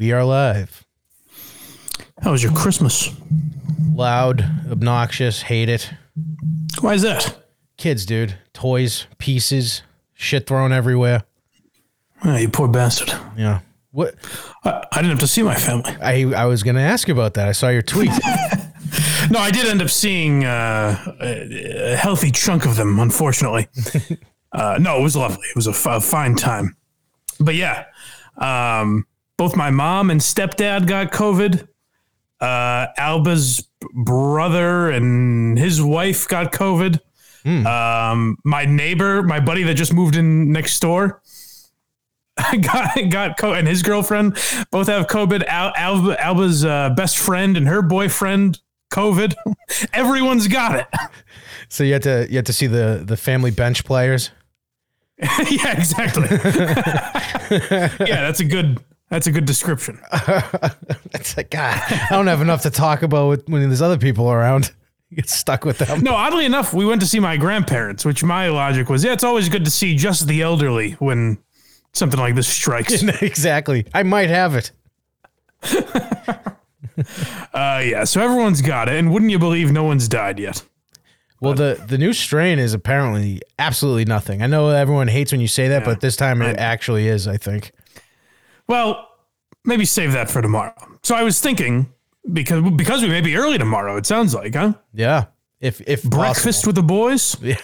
We are live. How was your Christmas? Loud, obnoxious, hate it. Why is that? Kids, dude. Toys, pieces, shit thrown everywhere. Oh, you poor bastard. Yeah. What I, I didn't have to see my family. I I was gonna ask you about that. I saw your tweet. No, I did end up seeing uh, a, a healthy chunk of them, unfortunately. uh, no, it was lovely. It was a, f- a fine time. But yeah, um, both my mom and stepdad got COVID. Uh, Alba's brother and his wife got COVID. Um, my neighbor, my buddy that just moved in next door, got got co- and his girlfriend both have COVID. Al- Alba, Alba's uh, best friend and her boyfriend COVID. Everyone's got it. so you had to you had to see the the family bench players. yeah, exactly. yeah, that's a good that's a good description. It's like God, I don't have enough to talk about with, when there's other people around. You get stuck with them. No, oddly enough, we went to see my grandparents, which my logic was, yeah, it's always good to see just the elderly when something like this strikes. exactly. I might have it. Uh, yeah, so everyone's got it, and wouldn't you believe no one's died yet? Well, the the new strain is apparently absolutely nothing. I know everyone hates when you say that, but this time it actually is. I think. Well, maybe save that for tomorrow. So I was thinking because because we may be early tomorrow. It sounds like, huh? Yeah. If if Breakfast with the boys. Yeah.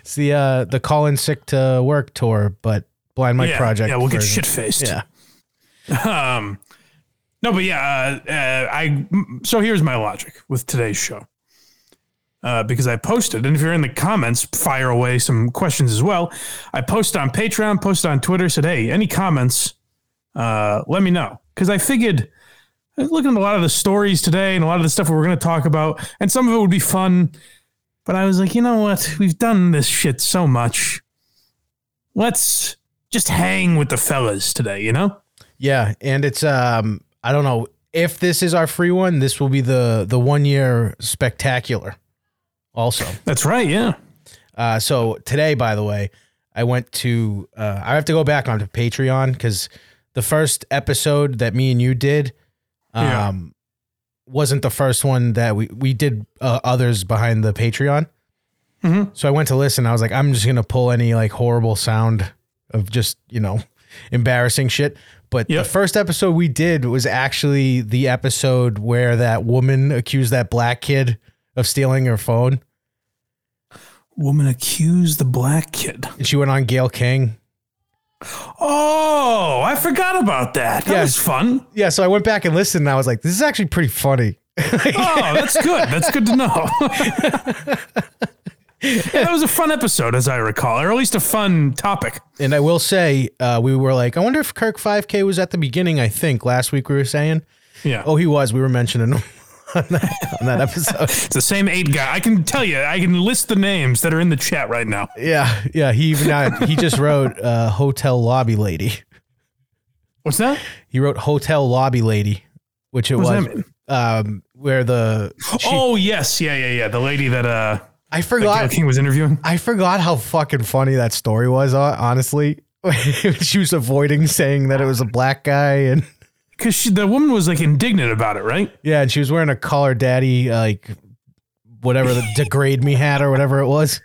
It's the uh the call in sick to work tour, but blind Mike yeah, project. Yeah, we'll get version. shit faced. Yeah. Um, no, but yeah, uh, uh, I. So here's my logic with today's show. Uh, because I posted, and if you're in the comments, fire away some questions as well. I posted on Patreon, posted on Twitter, said, "Hey, any comments? Uh, let me know." Because I figured, looking at a lot of the stories today and a lot of the stuff we were going to talk about, and some of it would be fun. But I was like, you know what? We've done this shit so much. Let's just hang with the fellas today, you know? Yeah, and it's um I don't know if this is our free one. This will be the the one year spectacular. Also, That's right. Yeah. uh, so today, by the way, I went to uh, I have to go back onto Patreon because the first episode that me and you did um Yeah. wasn't the first one that we we did uh, others behind the Patreon. Mhm. So I went to listen. I was like, I'm just gonna pull any like horrible sound of just you know embarrassing shit. But Yep. the first episode we did was actually the episode where that woman accused that black kid of stealing her phone, Woman accused the black kid. and she went on Gayle King. Oh, I forgot about that. That Yeah. was fun. Yeah, so I went back and listened, and I was like, this is actually pretty funny. Oh, that's good. That's good to know. yeah, that was a fun episode, as I recall, or at least a fun topic. And I will say, uh, we were like, I wonder if Kirk 5K was at the beginning. I think last week we were saying, Yeah. oh, he was. We were mentioning him on that, on that episode. It's the same eight guy. I can tell you, I can list the names that are in the chat right now. yeah, yeah. He even uh, he just wrote uh, hotel lobby lady. What's that? He wrote hotel lobby lady, which it What does was um, where the she- oh, yes. Yeah, yeah, yeah. The lady that uh, I forgot King was interviewing. I forgot how fucking funny that story was. Honestly, she was avoiding saying that it was a black guy and. Because she the woman was like indignant about it, right? Yeah, and she was wearing a Call Her Daddy like whatever the degrade me hat or whatever it was.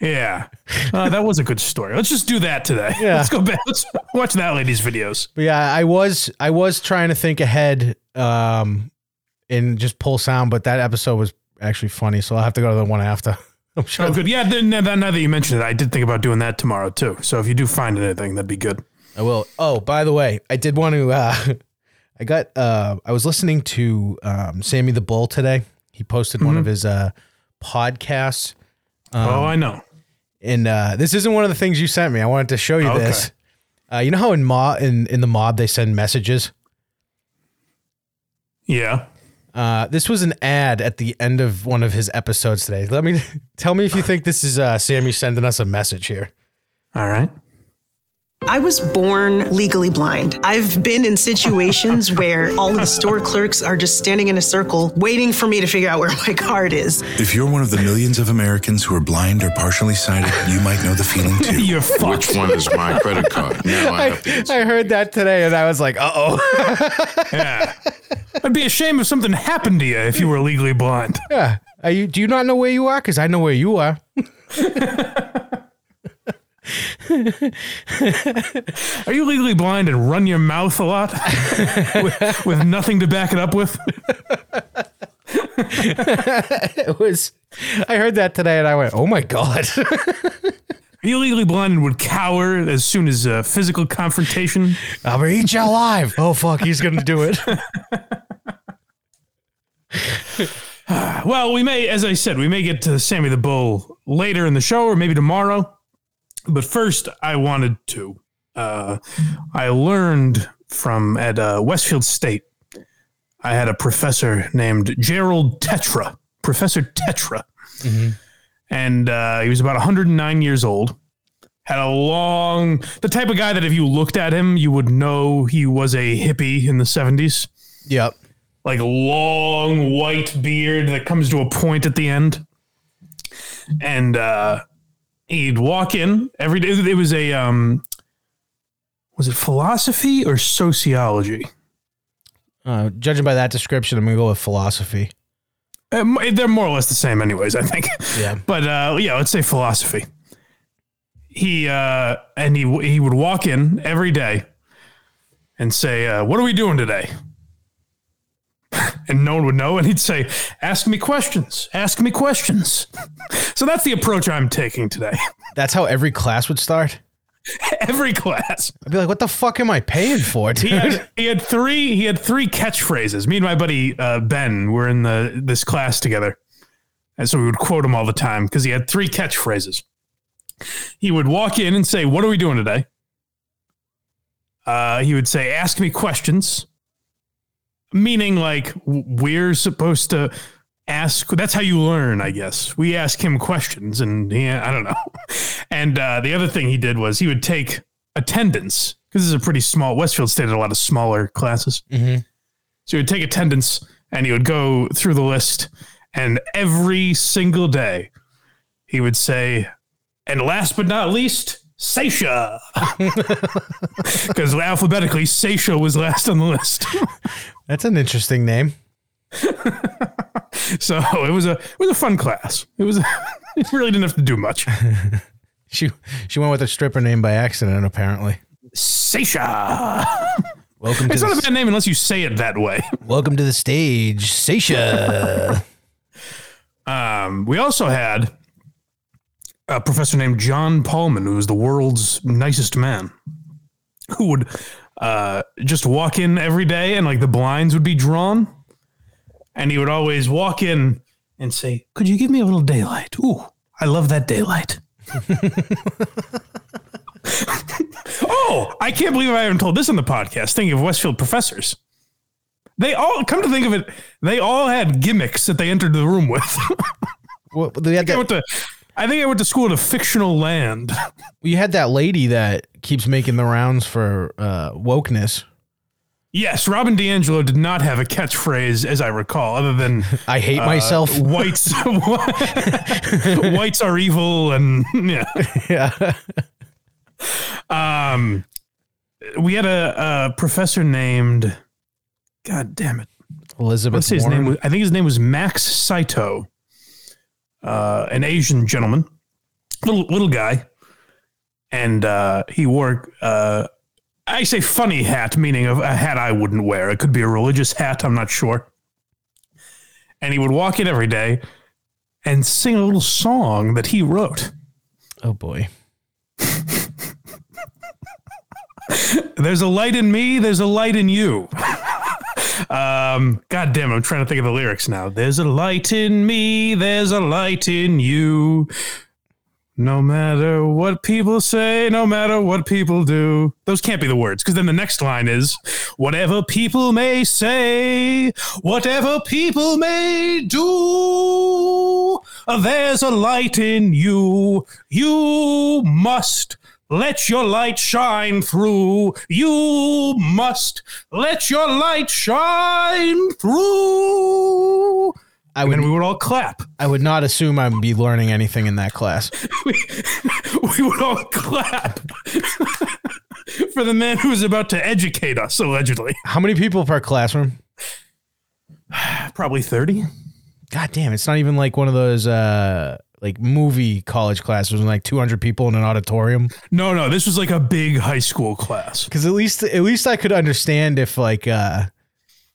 Yeah. Uh, that was a good story. Let's just do that today. Yeah. Let's go back. Let's watch that lady's videos. But yeah, I was I was trying to think ahead um and just pull sound, but that episode was actually funny, so I'll have to go to the one after. I'm sure. Oh, good. Yeah, then, now, that you mentioned it, I did think about doing that tomorrow too. So if you do find anything, that'd be good. I will. Oh, by the way, I did want to uh I got uh I was listening to um Sammy the Bull today. He posted one of his uh podcasts. oh, I know. And uh, this isn't one of the things you sent me. I wanted to show you Okay. this. Uh, you know how in mob in, in the mob they send messages. Yeah. Uh, this was an ad at the end of one of his episodes today. Let me tell me if you think this is uh, Sammy sending us a message here. All right. I was born legally blind. I've been in situations where all of the store clerks are just standing in a circle waiting for me to figure out where my card is. If you're one of the millions of Americans who are blind or partially sighted, you might know the feeling too. You're fucked. Which one is my credit card? Now I have to answer. I heard that today and I was like, uh oh. Yeah. I'd be ashamed if something happened to you if you were legally blind. yeah. Are you, do you not know where you are? Because I know where you are. Are you legally blind and run your mouth a lot with, with nothing to back it up with? It was. I heard that today and I went, oh my God. Legally blind and would cower as soon as uh, physical confrontation? I'm going to eat you alive. Oh, fuck. He's going to do it. Well, we may, as I said, we may get to Sammy the Bull later in the show or maybe tomorrow. But first, I wanted to. Uh, I learned from at uh, Westfield State. I had a professor named Gerald Tetra, Professor Tetra, and uh, he was about 109 years old. Had a long, the type of guy that if you looked at him, you would know he was a hippie in the 70s yep. like long white beard that comes to a point at the end. And he'd walk in every day. It was a um, was it philosophy or sociology? Uh, judging by that description, I'm going to go with philosophy. Uh, they're more or less the same, anyways. I think. Yeah. But uh, yeah, let's say philosophy. He uh, and he he would walk in every day and say, uh, "What are we doing today?" And no one would know, and he'd say, "Ask me questions. Ask me questions." so that's the approach I'm taking today. That's how every class would start. every class. I'd be like, what the fuck am I paying for, He had, he had three. He had three catchphrases. Me and my buddy uh, Ben were in the this class together, and so we would quote him all the time because he had three catchphrases. He would walk in and say, "What are we doing today?" Uh, he would say, "Ask me questions," meaning like we're supposed to ask. That's how you learn, I guess. We ask him questions, and he, I don't know. And uh, the other thing he did was he would take attendance because this is a pretty small Westfield State had a lot of smaller classes. Mhm. So he would take attendance and he would go through the list, and every single day he would say, "And last but not least." Seisha, because alphabetically, Seisha was last on the list. That's an interesting name. So it was a it was a fun class. It was a, it really didn't have to do much. She she went with a stripper name by accident, apparently. Seisha. Welcome to It's not a the, bad name unless you say it that way. welcome to the stage, Seisha. Um, we also had a professor named John Paulman, who was the world's nicest man, who would uh, just walk in every day and like the blinds would be drawn. And he would always walk in and say, Could you give me a little daylight? Ooh, I love that daylight. oh, I can't believe I haven't told this on the podcast. Thinking of Westfield professors. They all come to think of it, they all had gimmicks that they entered the room with. well, they had I that, went to, I think I went to school in a fictional land. you had that lady that keeps making the rounds for uh, wokeness. Yes, Robin DiAngelo did not have a catchphrase, as I recall, other than I hate uh, myself. whites, whites are evil, and yeah. yeah. Um, we had a, a professor named, God damn it, Elizabeth his name. Was, I think his name was Max Saito, uh, an Asian gentleman, little little guy, and uh, he wore. Uh, I say funny hat, meaning of a hat I wouldn't wear. It could be a religious hat. I'm not sure. And he would walk in every day and sing a little song that he wrote. oh boy. There's a light in me. There's a light in you. um, God damn, I'm trying to think of the lyrics now. There's a light in me. There's a light in you. No matter what people say, no matter what people do. Those can't be the words, because then the next line is whatever people may say, whatever people may do, there's a light in you. You must let your light shine through. You must let your light shine through. I And would then we would all clap. I would not assume I'd be learning anything in that class. we, we would all clap for the man who's about to educate us, allegedly. How many people per classroom? Probably 30. God damn, it's not even like one of those uh like movie college classes with like 200 people in an auditorium. No, no, this was like a big high school class. Cuz at least at least I could understand if like uh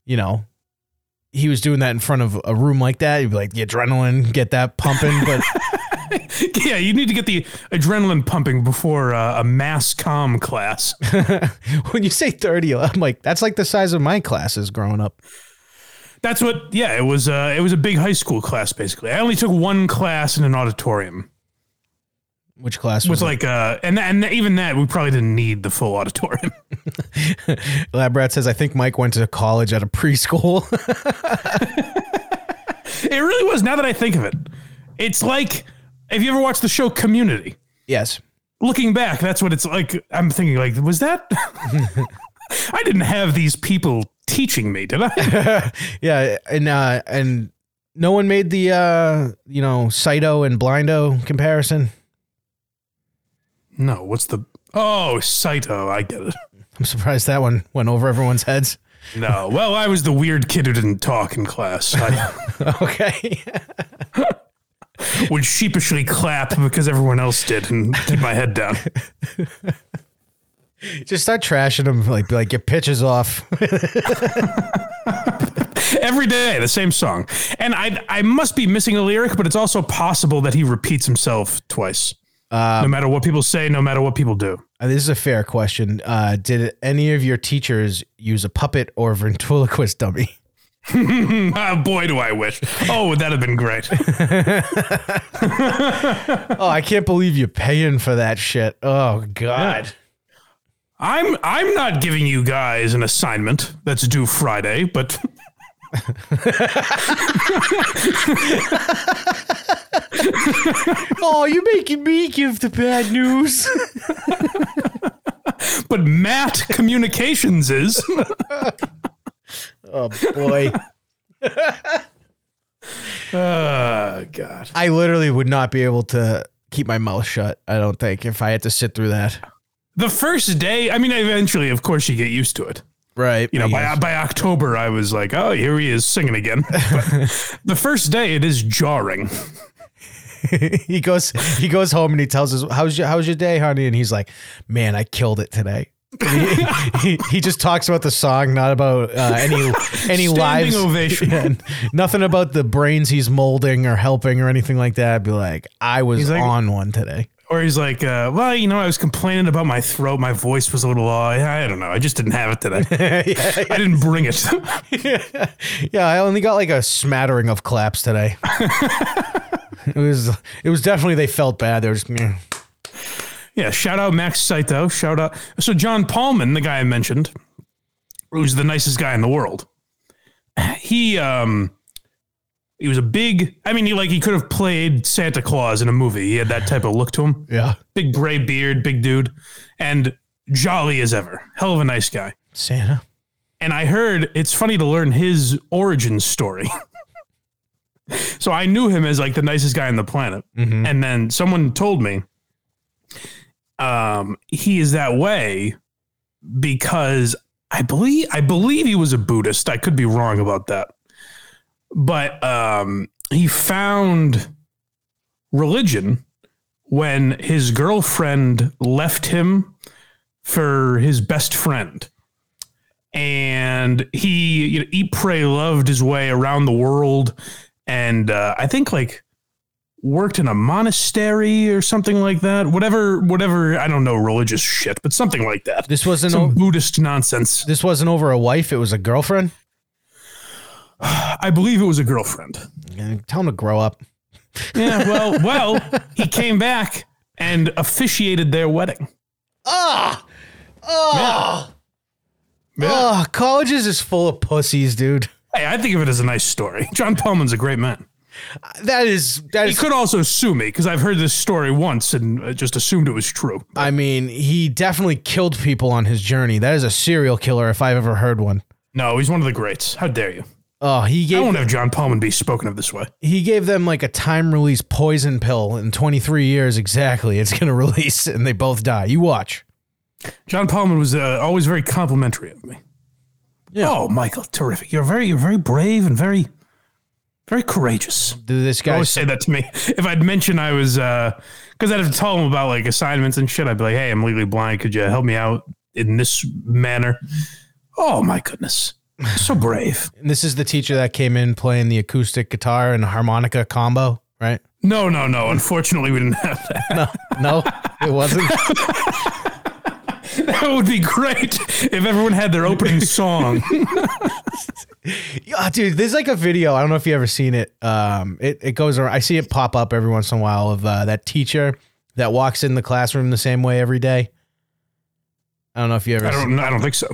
you know he was doing that in front of a room like that, you'd be like the adrenaline, get that pumping, but Yeah, you need to get the adrenaline pumping before uh, a mass comm class. when you say 30, I'm like that's like the size of my classes growing up. That's what. Yeah, it was. Uh, it was a big high school class. Basically, I only took one class in an auditorium Which class with was like, uh, and and even that we probably didn't need the full auditorium. it? Lab Rat says I think Mike went to college at a preschool. it really was. Now that I think of it, it's like have you ever watched the show Community? yes. Looking back, that's what it's like. I'm thinking like, was that? I didn't have these people teaching me, did I? Yeah, and uh and no one made the uh you know, Saito and Blindo comparison. no. What's the? Oh, Saito. I get it. I'm surprised that one went over everyone's heads. No. Well, I was the weird kid who didn't talk in class. I Okay. would sheepishly clap because everyone else did and keep my head down. Just start trashing him, like like get pitches off. Every day, the same song. And I I must be missing a lyric, but it's also possible that he repeats himself twice. no matter what people say, no matter what people do. Uh, this is a fair question. Uh, did any of your teachers use a puppet or ventriloquist dummy? Ah, boy, do I wish. Oh, would that have been great? Oh, I can't believe you're paying for that shit. Oh God. I'm I'm not giving you guys an assignment that's due Friday, but Oh, you're making me give the bad news. but Mass Communications is. oh boy. Oh God. I literally would not be able to keep my mouth shut. I don't think if I had to sit through that. The first day, I mean, eventually, of course, you get used to it. Right. You know, by by October, I was like, oh, here he is singing again. The first day, it is jarring. he goes he goes home and he tells us how's your how's your day, honey? And he's like, man, I killed it today. he, he, he just talks about the song, not about uh, any any lives. ovation. Nothing about the brains he's molding or helping or anything like that. I'd be like, I was like- on one today. Or he's like, uh, well, you know, I was complaining about my throat. My voice was a little, uh, I don't know. I just didn't have it today. I didn't bring it. Yeah, I only got like a smattering of claps today. it was it was definitely they felt bad. They were just meh. yeah. Shout out Max Saito. Shout out. So John Paulman, the guy I mentioned, who's the nicest guy in the world. He, um, he was a big, I mean, he like, he could have played Santa Claus in a movie. He had that type of look to him. yeah. Big gray beard, big dude, and jolly as ever. Hell of a nice guy. Santa. and I heard it's funny to learn his origin story. so I knew him as like the nicest guy on the planet, and then someone told me, um, he is that way because I believe I believe he was a Buddhist. I could be wrong about that, but um, he found religion when his girlfriend left him for his best friend and he you know, eat pray loved his way around the world and uh, i think like worked in a monastery or something like that whatever whatever i don't know religious shit but something like that This wasn't some o- buddhist nonsense this wasn't over a wife. It was a girlfriend. I believe it was a girlfriend Yeah, Tell him to grow up. yeah well well he came back and officiated their wedding Ah, oh, Yeah. oh, colleges is full of pussies, dude. hey i think of it as a nice story john Pullman's a great man That is that He is. could also sue me because I've heard this story once and just assumed it was true. I mean, he definitely killed people on his journey. That is a serial killer if I've ever heard one. No, he's one of the greats. How dare you? Oh, he gave. I won't have John Pullman be spoken of this way. he gave them like a time release poison pill in 23 years exactly. It's gonna release and they both die. You watch. John Pullman was uh, always very complimentary of me. Yeah. Oh, Michael, terrific. You're very, you're very brave and very, very courageous. This guy always say that to me. If I'd mention I was, because I'd have to tell him about like assignments and shit, I'd be like, "Hey, I'm legally blind. Could you help me out in this manner?" Oh my goodness, so brave. And this is the teacher that came in playing the acoustic guitar and harmonica combo, right? No, no, no. Unfortunately, we didn't have that. No, it wasn't. That would be great if everyone had their opening song. Yeah, dude, there's like a video. I don't know if you ever seen it. Um, it it goes around. I see it pop up every once in a while of uh, that teacher that walks in the classroom the same way every day. I don't know if you ever. I don't. I don't think so.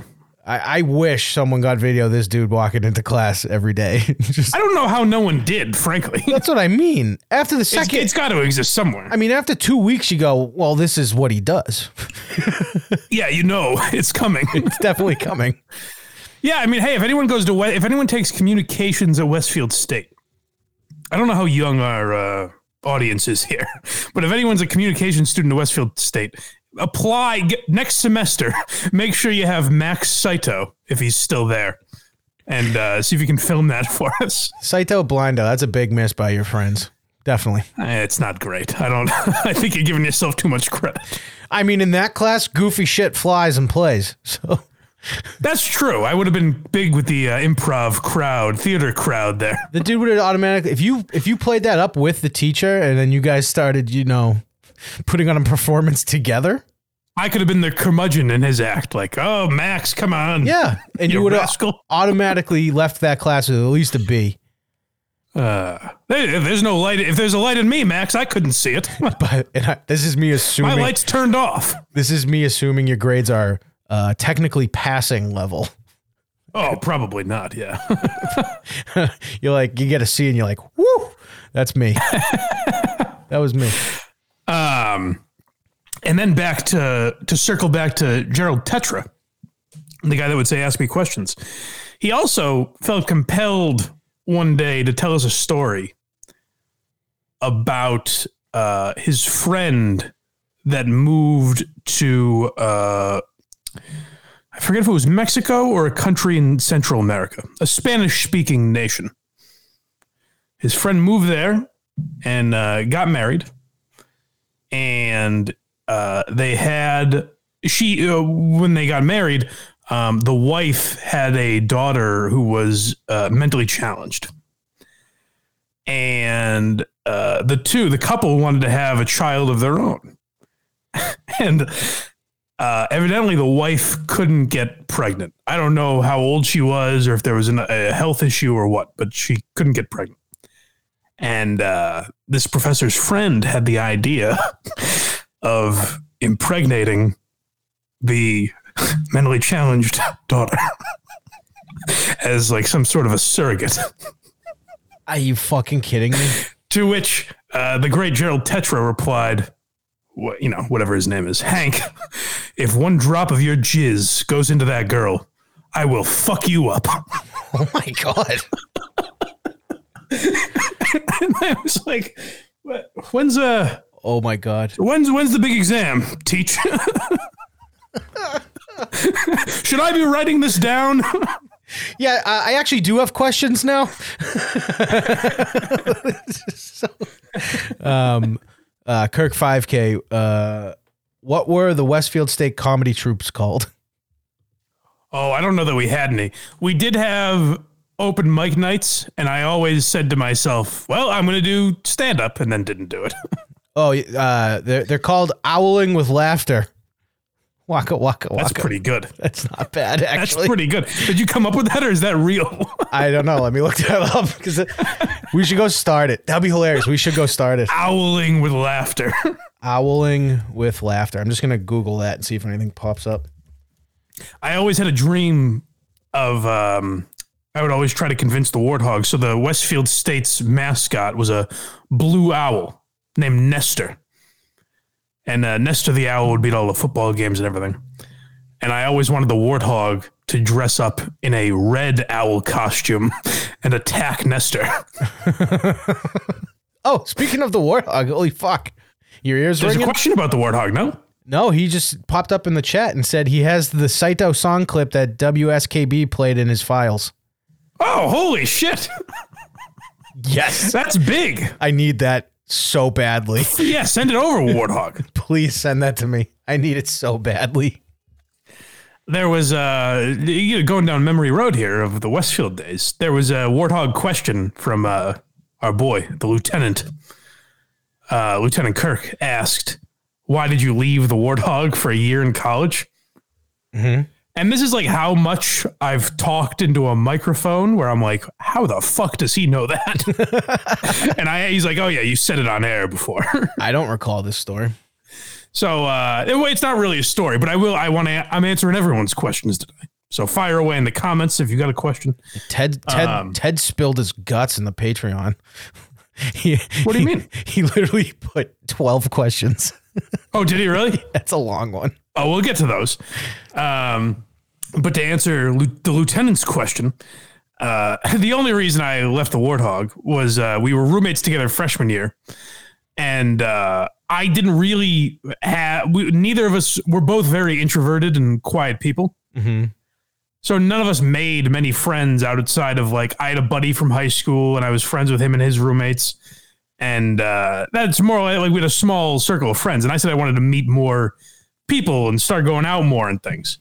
I, I wish someone got video of this dude walking into class every day. Just I don't know how no one did. Frankly, that's what I mean. After the it's, second, it's got to exist somewhere. I mean, after two weeks, you go, well, this is what he does. yeah, you know, it's coming. It's definitely coming. Yeah, I mean, hey, if anyone goes to if anyone takes communications at Westfield State, I don't know how young our uh, audience is here, but if anyone's a communications student at Westfield State, apply get, next semester. Make sure you have Max Saito if he's still there, and uh, see if you can film that for us. Saito Blindo, that's a big miss by your friends. Definitely. Eh, It's not great. I don't. I think you're giving yourself too much credit. I mean, in that class, goofy shit flies and plays. So That's true. I would have been big with the uh, improv crowd, theater crowd there. the dude would have automatically if you if you played that up with the teacher and then you guys started, you know, putting on a performance together. I could have been the curmudgeon in his act, like, "Oh, Max, come on." Yeah. And you You would have automatically left that class with at least a B. Uh, there- there's no light, if there's a light in me, Max, I couldn't see it. But and I, this is me My assuming light's turned off. this is me assuming your grades are uh, technically passing level. Oh, probably not. Yeah. You're like you get a C and you're like, whoo, that's me. that was me. Um, and then back to to circle back to Gerald Tetra, the guy that would say, "Ask me questions." He also felt compelled one day to tell us a story about uh, his friend that moved to uh, I forget if it was Mexico or a country in Central America, a Spanish speaking nation. His friend moved there and uh, got married and uh, they had she uh, when they got married um, the wife had a daughter who was uh, mentally challenged. And uh, the two the couple wanted to have a child of their own. And uh, evidently the wife couldn't get pregnant. I don't know how old she was or if there was an, a health issue or what but she couldn't get pregnant and uh, this professor's friend had the idea of impregnating the mentally challenged daughter as like some sort of a surrogate. Are you fucking kidding me? To which uh, the great Gerald Tetra replied, wh- you know, whatever his name is, Hank, if one drop of your jizz goes into that girl, I will fuck you up. Oh my god. and I was like, when's uh Oh my god. When's when's the big exam? Teach. Should I be writing this down? Yeah, I I actually do have questions now. So, um, uh, Kirk 5K. Uh, what were the Westfield State comedy troops called? oh, I don't know that we had any. We did have open mic nights, and I always said to myself, "Well, I'm going to do stand up," and then didn't do it. Oh, uh, they're they're called owling with laughter. Waka waka waka. That's pretty good. That's not bad, Actually, That's pretty good. Did you come up with that, or is that real? I don't know. Let me look that up because we should go start it. That'd be hilarious. We should go start it. Owling with laughter. Owling with laughter. I'm just gonna Google that and see if anything pops up. I always had a dream of um, I would always try to convince the warthog. So the Westfield State's mascot was a blue owl named Nestor. And uh, Nestor the owl would beat all the football games and everything. And I always wanted the warthog to dress up in a red owl costume and attack Nestor. Oh, speaking of the warthog, holy fuck. Your ears There's a question about the warthog, no? No, he just popped up in the chat and said he has the Saito song clip that WSKB played in his files. Oh, holy shit. Yes. That's big. I need that so badly. Yeah, send it over, warthog. Please send that to me. I need it so badly. there was uh you know, going down memory road here of the Westfield days. There was a warthog question from uh, our boy, the lieutenant. Uh, lieutenant Kirk asked, "Why did you leave the warthog for a year in college?" And this is like how much I've talked into a microphone where I'm like, "How the fuck does he know that?" and I, he's like, "Oh yeah, you said it on air before." I don't recall this story. So uh, it- it's not really a story, but I will. I want to. I'm answering everyone's questions today. So fire away in the comments if you got a question. Ted Ted Um, Ted spilled his guts in the Patreon. He- What do you he- mean? He literally put 12 questions. Oh, did he really? That's a long one. Oh, we'll get to those. Um, but to answer the lieutenant's question, uh, the only reason I left the Warthog was uh, we were roommates together freshman year, and uh, I didn't really have. We, neither of us were both very introverted and quiet people. So none of us made many friends outside of like I had a buddy from high school and I was friends with him and his roommates. And uh, that's more like, like we had a small circle of friends. And I said I wanted to meet more people and start going out more and things.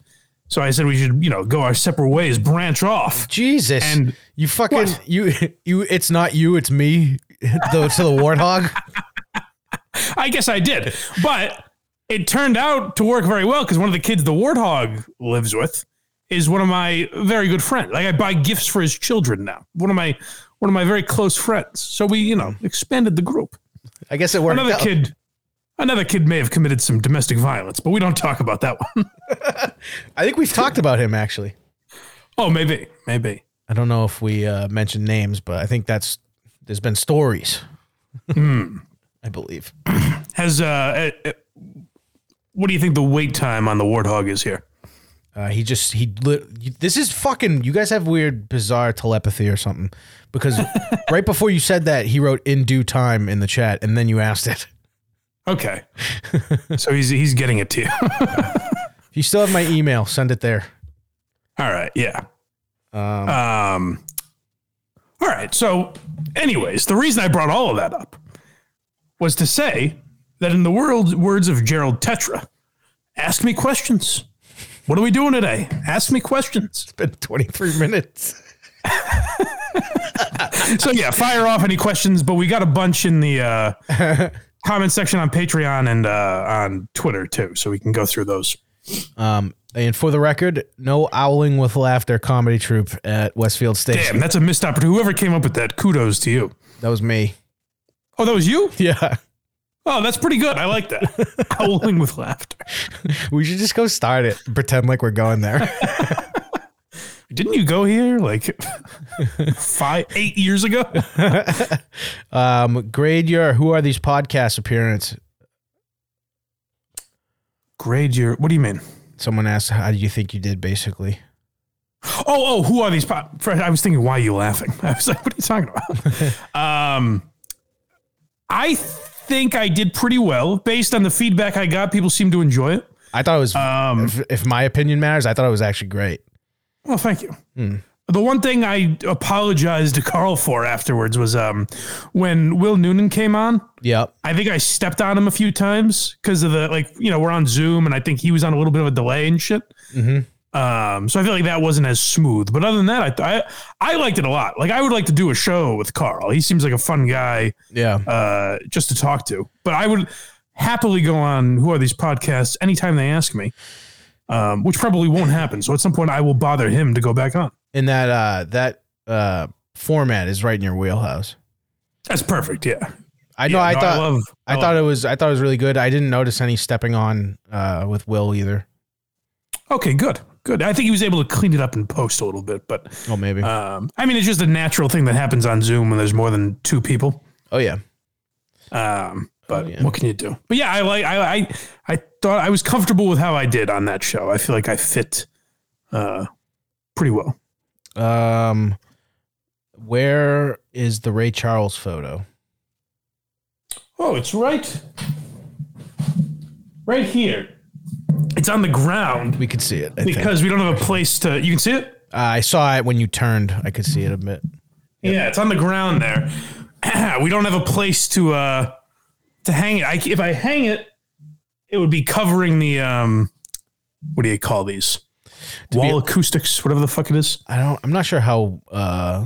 So I said we should, you know, go our separate ways, branch off. Jesus. And- you fucking What? you you it's not you, it's me. The, to the warthog. I guess I did. But it turned out to work very well because one of the kids the warthog lives with is one of my very good friends. Like I buy gifts for his children now. One of my one of my very close friends. So we, you know, expanded the group. I guess it worked Another out. kid another kid may have committed some domestic violence, but we don't talk about that one. I think we've talked about him actually. oh, maybe. Maybe. I don't know if we uh, mentioned names, but I think that's there's been stories. Hmm. I believe. Has uh, uh, uh, what do you think the wait time on the warthog is here? Uh, he just he. This is fucking. You guys have weird, bizarre telepathy or something. Because right before you said that, he wrote "in due time" in the chat, and then you asked it. Okay. so he's he's getting it to you. If you still have my email, send it there. All right, yeah. Um, Um, all right. So, anyways, the reason I brought all of that up was to say that in the world words of Gerald Tetra, ask me questions. What are we doing today? Ask me questions. it's been 23 minutes. So yeah, fire off any questions, but we got a bunch in the uh, comment section on Patreon and uh, on Twitter too, so we can go through those. Um, and for the record, no owling with laughter comedy troupe at Westfield Station. Damn, that's a missed opportunity. Whoever came up with that, kudos to you. That was me. Oh, that was you? Yeah. Oh, that's pretty good. I like that. Howling with laughter. We should just go start it. Pretend like we're going there. Didn't you go here like five, eight years ago? Um, grade your who are these podcast appearance? Grade your. What do you mean? Someone asked, "How do you think you did?" Basically, Oh, oh, who are these? Po- Fred, I was thinking, why are you laughing? I was like, what are you talking about? um, I think I did pretty well based on the feedback I got. People seem to enjoy it. I thought it was. Um, if, if my opinion matters, I thought it was actually great. Well, thank you. The one thing I apologized to Carl for afterwards was um, when Will Noonan came on. Yeah. I think I stepped on him a few times because of the like, you know, we're on Zoom and I think he was on a little bit of a delay and shit. Um, so I feel like that wasn't as smooth. But other than that, I, I I liked it a lot. Like I would like to do a show with Carl. He seems like a fun guy Yeah. uh, just to talk to. But I would happily go on who are these podcasts anytime they ask me, um, which probably won't happen. So at some point, I will bother him to go back on. and that uh that uh format is right in your wheelhouse. That's perfect. Yeah. I know. Yeah, I no, thought. I, love, thought it was. I thought it was really good. I didn't notice any stepping on uh with Will either. Okay, good, good. I think he was able to clean it up and post a little bit, but Oh, maybe. um, I mean, it's just a natural thing that happens on Zoom when there's more than two people. oh yeah. Um, but yeah. what can you do? But yeah, I like I, I I thought I was comfortable with how I did on that show. I feel like I fit uh pretty well. Um, where is the Ray Charles photo? Oh, it's right right here. It's on the ground We could see it. I think. because we don't have a place to you can see it? Uh, I saw it when you turned. I could see it a bit. Yeah, it's on the ground there. we don't have a place to uh to hang it. I, if I hang it, it would be covering the um what do you call these? Wall acoustics, whatever the fuck it is. I don't. I'm not sure how uh,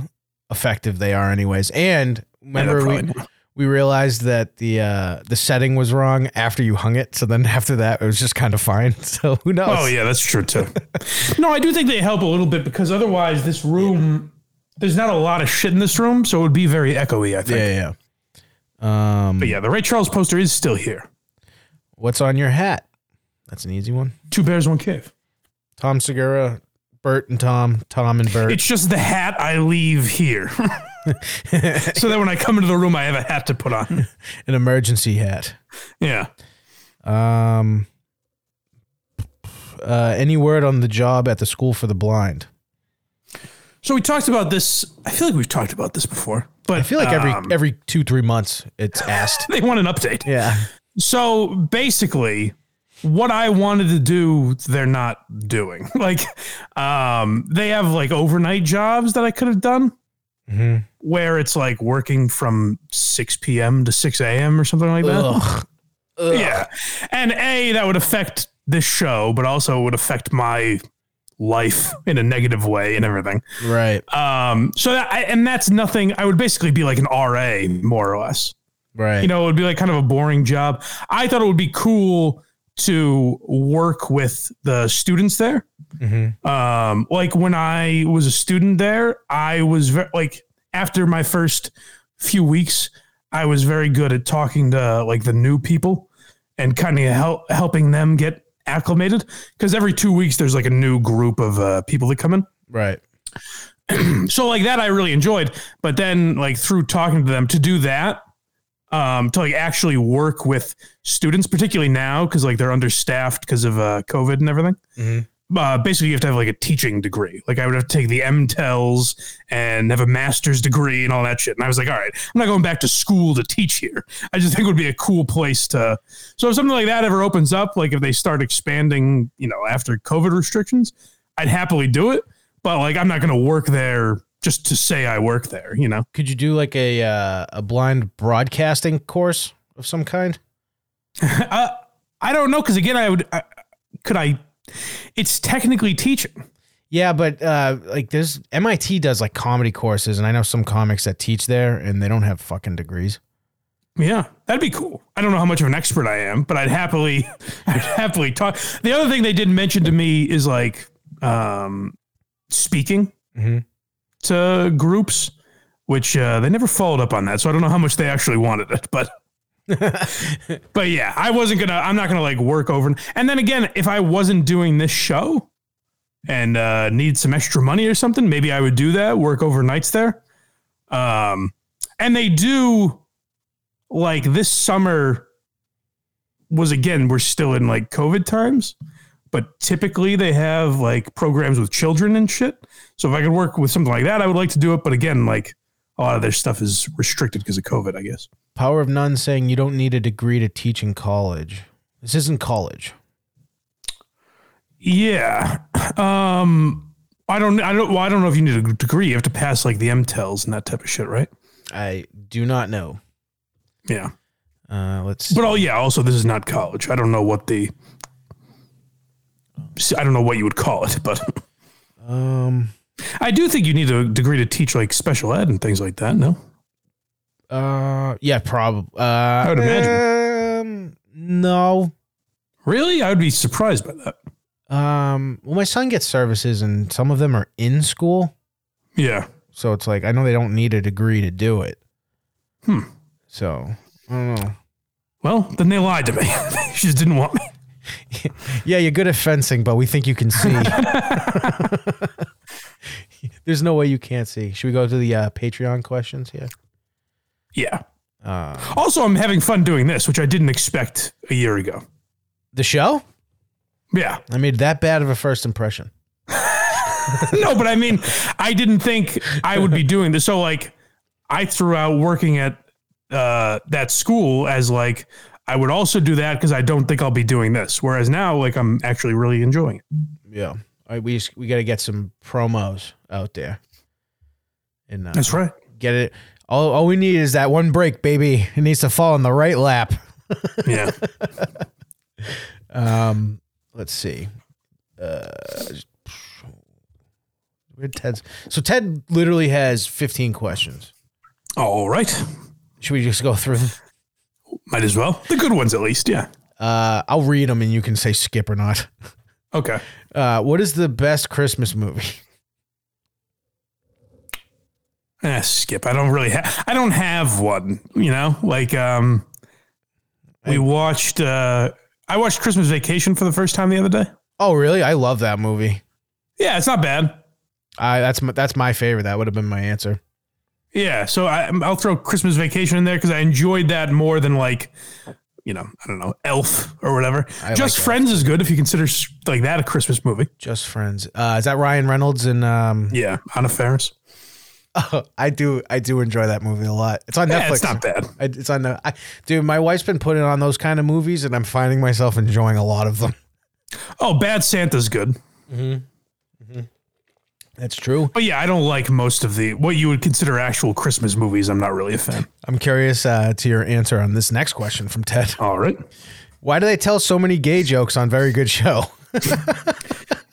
effective they are, anyways. And remember, we not. we realized that the uh, the setting was wrong after you hung it. So then after that, it was just kind of fine. So who knows? Oh yeah, that's true too. no, I do think they help a little bit because otherwise this room there's not a lot of shit in this room, so it would be very echoey, I think. yeah, yeah. Um, But yeah, the Ray Charles poster is still here. what's on your hat? That's an easy one. Two bears, one cave. Tom Segura, Bert and Tom, Tom and Bert. It's just the hat I leave here. so that when I come into the room I have a hat to put on. an emergency hat. Yeah. Um, uh, any word on the job at the school for the blind? So we talked about this. I feel like we've talked about this before, but I feel like every um, every two three months it's asked. they want an update. yeah. So basically, what I wanted to do, they're not doing. Like, um, they have like overnight jobs that I could have done, where it's like working from six p.m. to six a.m. or something like that. Ugh. Yeah, and a that would affect this show, but also would affect my life in a negative way and everything. Right. Um, so that, I, and that's nothing. I would basically be like an RA more or less. Right. You know, it would be like kind of a boring job. I thought it would be cool to work with the students there. Um, like when I was a student there, I was very like after my first few weeks, I was very good at talking to like the new people and kind of help helping them get acclimated because every two weeks there's like a new group of uh, people that come in right. so like that I really enjoyed. But then like through talking to them to do that, um, to like actually work with students, particularly now because like they're understaffed because of uh, COVID and everything. Uh, basically, you have to have like a teaching degree. Like I would have to take the MTELs and have a master's degree and all that shit. And I was like, all right, I'm not going back to school to teach here. I just think it would be a cool place to. So if something like that ever opens up, like if they start expanding, you know, after COVID restrictions, I'd happily do it. But like, I'm not going to work there just to say I work there. You know. Could you do like a uh, a blind broadcasting course of some kind? Uh, I don't know because again, I would. I, could I? It's technically teaching. Yeah, but uh, like there's MIT does like comedy courses, and I know some comics that teach there, and they don't have fucking degrees. Yeah, that'd be cool. I don't know how much of an expert I am, but I'd happily, I'd happily talk. The other thing they didn't mention to me is like um, speaking Mhm. to groups, which uh, they never followed up on that. So I don't know how much they actually wanted it, but. but yeah, I wasn't gonna. I'm not gonna like work over. And then again, if I wasn't doing this show and uh, need some extra money or something, maybe I would do that. Work overnights there. Um, and they do like this summer was again we're still in like covid times but typically they have like programs with children and shit so if i could work with something like that i would like to do it but again like a lot of their stuff is restricted because of covid i guess Power of None saying you don't need a degree to teach in college. This isn't college. yeah um i don't i don't well i don't know if you need a degree you have to pass like the mtels and that type of shit right I do not know. yeah Uh, let's. but oh yeah also this is not college i don't know what the i don't know what you would call it but um. I do think you need a degree to teach like special ed and things like that. No, Uh. Yeah. Probably. Uh. I would imagine. Um. No. really, I would be surprised by that. Um. Well, my son gets services, and some of them are in school, Yeah, so it's like I know they don't need a degree to do it. Hmm. So I don't know. well, then they lied to me. she just didn't want me. Yeah, you're good at fencing, but we think you can see. There's no way you can't see. Should we go to the uh, Patreon questions here? Yeah. Uh, Also, I'm having fun doing this, which I didn't expect a year ago. the show? Yeah. I made that bad of a first impression. no, but I mean, I didn't think I would be doing this. So, like, I threw out working at uh, that school as like, I would also do that because I don't think I'll be doing this. Whereas now, like, I'm actually really enjoying it. Yeah. Right, we just, we got to get some promos out there. And uh, That's right. get it. All, all we need is that one break, baby. It needs to fall in the right lap. Yeah. Um, let's see. Uh, where Ted's so Ted literally has 15 questions. Oh all right. Should we just go through them? Might as well. The good ones, at least. Yeah. Uh, I'll read them and you can say skip or not. Okay. Uh, what is the best Christmas movie? Eh, skip. I don't really have. I don't have one. You know, like um, we watched. uh I watched Christmas Vacation for the first time the other day. Oh, really? I love that movie. Yeah, it's not bad. I that's my, that's my favorite. That would have been my answer. Yeah, so I, I'll throw Christmas Vacation in there because I enjoyed that more than like, you know, I don't know, Elf or whatever. I Just like Friends is good if you consider like that a Christmas movie. Just Friends. Uh, is that Ryan Reynolds and um? Yeah, Anna Faris. I do I do enjoy that movie a lot. It's on Netflix. It's not bad. I, it's on the. I, dude, my wife's been putting on those kind of movies, and I'm finding myself enjoying a lot of them. Oh, Bad Santa's good. That's true. But yeah, I don't like most of the what you would consider actual Christmas movies. I'm not really a fan. I'm curious uh, to your answer on this next question from Ted. All right. Why do they tell so many gay jokes on Very Good Show?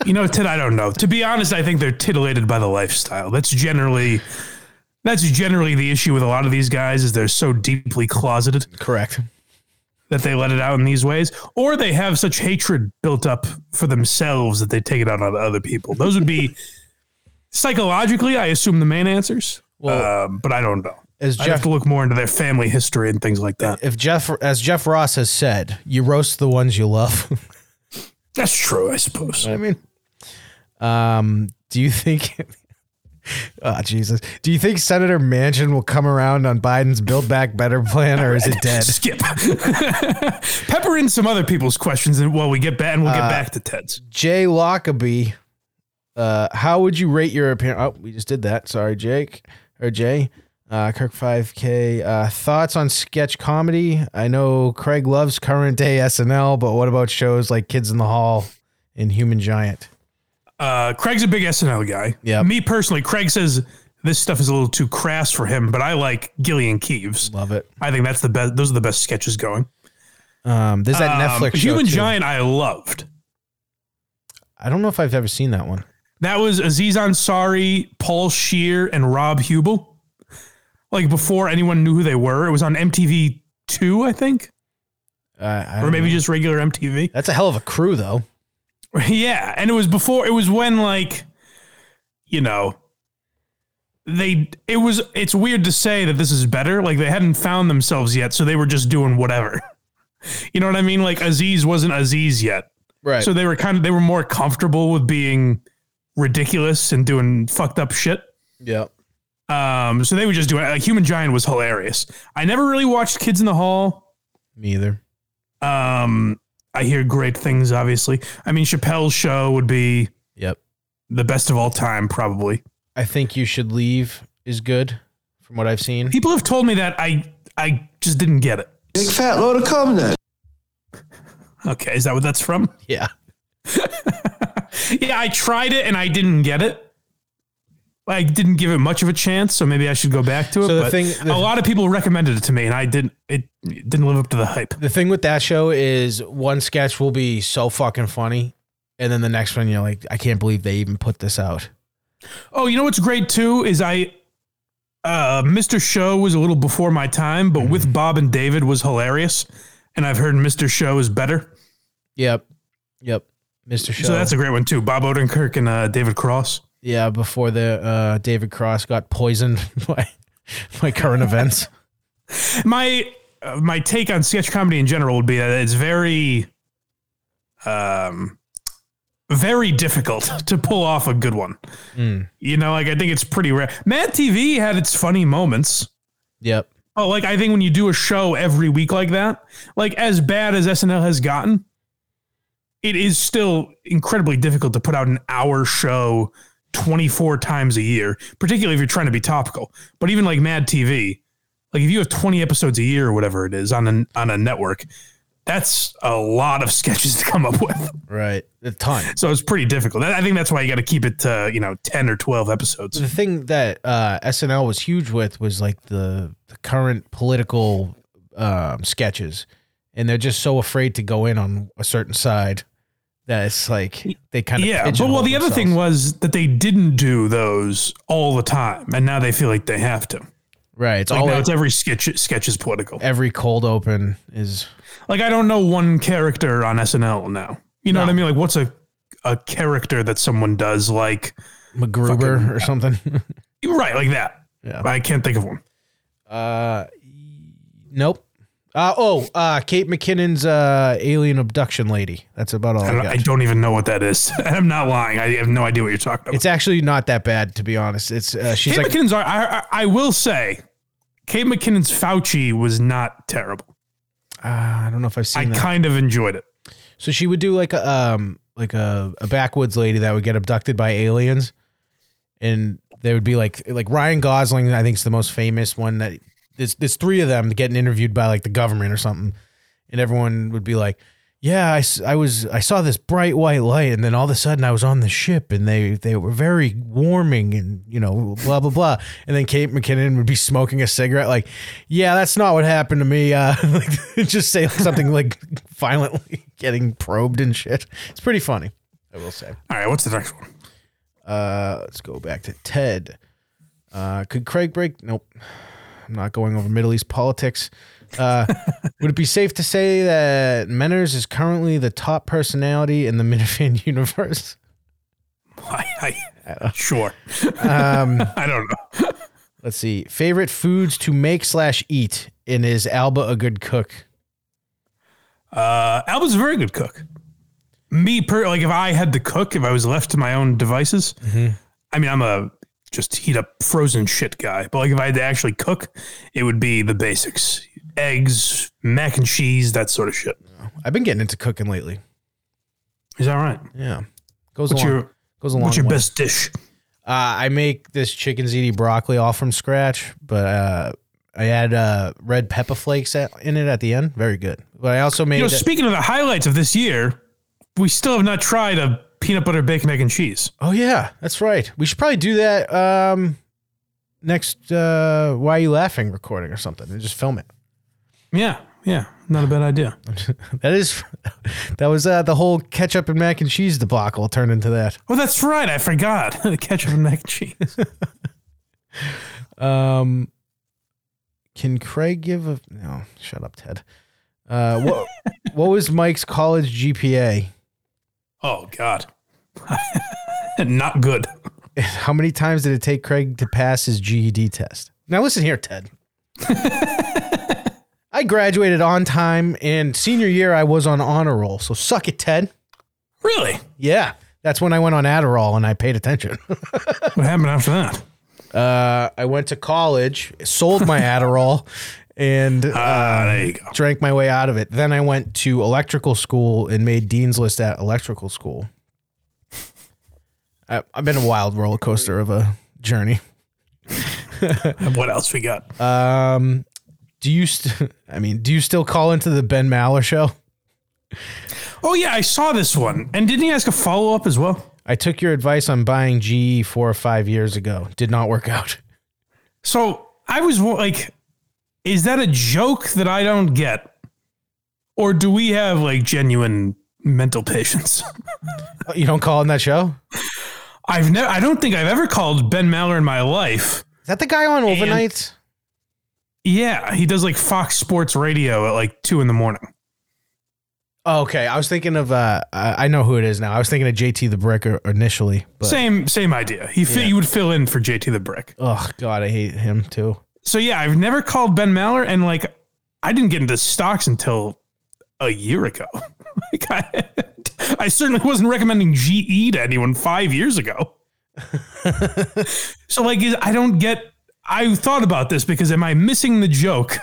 You know, Ted, I don't know. To be honest, I think they're titillated by the lifestyle. That's generally that's generally the issue with a lot of these guys is they're so deeply closeted Correct. that they let it out in these ways, or they have such hatred built up for themselves that they take it out on other people. Those would be psychologically, I assume, the main answers. um, but I don't know. As I have Jeff, to look more into their family history and things like that. if Jeff, as Jeff Ross has said, you roast the ones you love. That's true, I suppose. I mean, um, do you think? Oh Jesus! Do you think Senator Manchin will come around on Biden's Build Back Better plan, or is it dead? Skip. Pepper in some other people's questions and while we get back and we'll get Uh, back to Ted's. Jay Lockaby, uh, how would you rate your appearance? Oh, we just did that. Sorry, Jake or Jay. Uh, Kirk 5K. Uh, thoughts on sketch comedy? I know Craig loves current day SNL, but what about shows like Kids in the Hall and Human Giant? Uh, Craig's a big SNL guy. Yeah. Me personally, Craig says this stuff is a little too crass for him, but I like Gillian Keeves. Love it. I think that's the best. Those are the best sketches going. Um, there's that Um, Netflix show. Human. Giant. I loved. I don't know if I've ever seen that one. That was Aziz Ansari, Paul Scheer, and Rob Huebel. Like before anyone knew who they were. It was on MTV two, I think, Uh, I or maybe know. just regular MTV. that's a hell of a crew, though. Yeah, and it was before. It was when like, you know, they. It was. It's weird to say that this is better. Like they hadn't found themselves yet, so they were just doing whatever. You know what I mean? Like Aziz wasn't Aziz yet, Right. so they were kind of they were more comfortable with being ridiculous and doing fucked up shit. yeah. Um, so they were just doing like Human Giant was hilarious. I never really watched Kids in the Hall. Me either. Um, I hear great things. Obviously, I mean Chappelle's show would be Yep. the best of all time, probably. I think you should leave is good, from what I've seen. People have told me that I I just didn't get it. Big fat load of cum then. Okay, is that what that's from? Yeah. Yeah, I tried it and I didn't get it. I didn't give it much of a chance, so maybe I should go back to it. So the but thing- the- a lot of people recommended it to me, and I didn't. It, it didn't live up to the hype. The thing with that show is one sketch will be so fucking funny, and then the next one you're like, I can't believe they even put this out. Oh, you know what's great too is I, uh, Mr. Show was a little before my time, but Mm-hmm. with Bob and David was hilarious, and I've heard Mr. Show is better. Yep. Yep. Mr. Show. So that's a great one too. Bob Odenkirk and uh, David Cross. yeah, before the uh, David Cross got poisoned by by current events. My uh, my take on sketch comedy in general would be that it's very um, very difficult to pull off a good one. You know, like I think it's pretty rare. Mad TV had its funny moments. Yep. Oh, like I think when you do a show every week like that, like as bad as SNL has gotten, it is still incredibly difficult to put out an hour show 24 times a year, particularly if you're trying to be topical. But even like Mad TV, like if you have 20 episodes a year or whatever it is on a, on a network, that's a lot of sketches to come up with. Right. A ton. So it's pretty difficult. I think that's why you got to keep it to, you know, 10 or 12 episodes. The thing that uh, SNL was huge with was like the, the current political um, sketches, and they're just so afraid to go in on a certain side that it's like they kind of Yeah, but well, the other thing was that they didn't do those all the time, and now they feel like they have to. right. It's Like all now it's every sketch sketch is political. every cold open is Like I don't know one character on SNL now. You know No. what I mean? Like what's a a character that someone does like MacGruber or something. right like that? Yeah. I can't think of one. Uh, nope. Uh, oh, uh, Kate McKinnon's uh, alien abduction lady. That's about all I I, don't, got. I don't even know what that is. I'm not lying. I have no idea what you're talking about. it's actually not that bad, to be honest. It's uh, she's Kate like McKinnon's. are- I, I I will say, Kate McKinnon's Fauci was not terrible. uh, I don't know if I've I seen that. I kind of enjoyed it. So she would do like a um like a, a backwoods lady that would get abducted by aliens, and they would be like like Ryan Gosling. I think is the most famous one. That there's there's three of them getting interviewed by like the government or something, and everyone would be like, "Yeah, I, s- I was I saw this bright white light, and then all of a sudden I was on the ship, and they they were very warming, and you know blah blah blah." And then Kate McKinnon would be smoking a cigarette, like, "Yeah, that's not what happened to me." Uh, like, just say something like violently getting probed and shit. It's pretty funny, I will say. All right, what's the next one? Uh, let's go back to Ted. Uh, could Craig break? Nope. I'm not going over Middle East politics. Uh, would it be safe to say that Menners is currently the top personality in the Minifan universe? I, I, sure. Um, I don't know. let's see. Favorite foods to make slash eat, and is Alba a good cook? Uh, Alba's a very good cook. Me, per like, if I had to cook, if I was left to my own devices, I mean, I'm a just heat up frozen shit guy. But like, if I had to actually cook, it would be the basics: eggs, mac and cheese, that sort of shit. I've been getting into cooking lately. Is that right? Yeah, goes What's along. your goes along. What's your way. best dish? Uh, I make this chicken ziti broccoli all from scratch, but uh, I add uh, red pepper flakes at, in it at the end. Very good. But I also made. You know, speaking of the highlights of this year, we still have not tried a peanut butter bacon egg and cheese. oh yeah, that's right. We should probably do that um, next. Uh, Why are you laughing? Recording or something, and just film it. Yeah, yeah, not a bad idea. That is, that was uh, the whole ketchup and mac and cheese debacle turned into that. Oh, that's right. I forgot the ketchup and mac and cheese. Um, can Craig give a no? Shut up, Ted. Uh, what what was Mike's college GPA? Oh God, not good. How many times did it take Craig to pass his GED test? Now listen here, Ted. I graduated on time, and senior year I was on honor roll. So suck it, Ted. Really? Yeah, that's when I went on Adderall and I paid attention. What happened after that? Uh, I went to college, sold my Adderall, and uh, Ah, there you go. drank my way out of it. Then I went to electrical school and made dean's list at electrical school. I, I've been a wild roller coaster of a journey. What else we got? Um, do you? St- I mean, do you still call into the Ben Maller show? Oh yeah, I saw this one. And didn't he ask a follow up as well? I took your advice on buying GE four or five years ago. Did not work out. So I was like, is that a joke that I don't get, or do we have like genuine mental patience? You don't call in that show? I've never. I don't think I've ever called Ben Maller in my life. Is that the guy on overnights? Yeah, he does like Fox Sports Radio at like two in the morning. Oh, okay, I was thinking of. Uh, I know who it is now. I was thinking of JT the Brick initially, but Same same idea. He fi- you would fill in for JT the Brick. oh god, I hate him too. So yeah, I've never called Ben Maller, and like I didn't get into stocks until a year ago. like I, I certainly wasn't recommending GE to anyone five years ago. so like I don't get I thought about this because am I missing the joke?